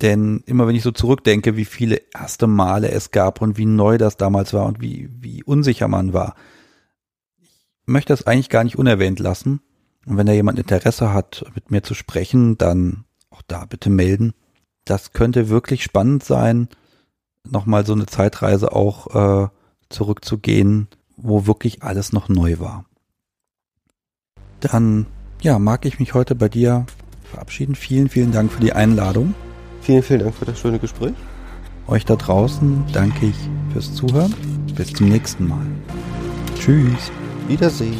Denn immer wenn ich so zurückdenke, wie viele erste Male es gab und wie neu das damals war und wie, wie unsicher man war, ich möchte das eigentlich gar nicht unerwähnt lassen. Und wenn da jemand Interesse hat, mit mir zu sprechen, dann auch da bitte melden. das könnte wirklich spannend sein, nochmal so eine Zeitreise auch äh, zurückzugehen, wo wirklich alles noch neu war. Dann, ja, mag ich mich heute bei dir verabschieden. Vielen, vielen Dank für die Einladung. Vielen, vielen Dank für das schöne Gespräch. Euch da draußen danke ich fürs Zuhören. Bis zum nächsten Mal. Tschüss. Wiedersehen.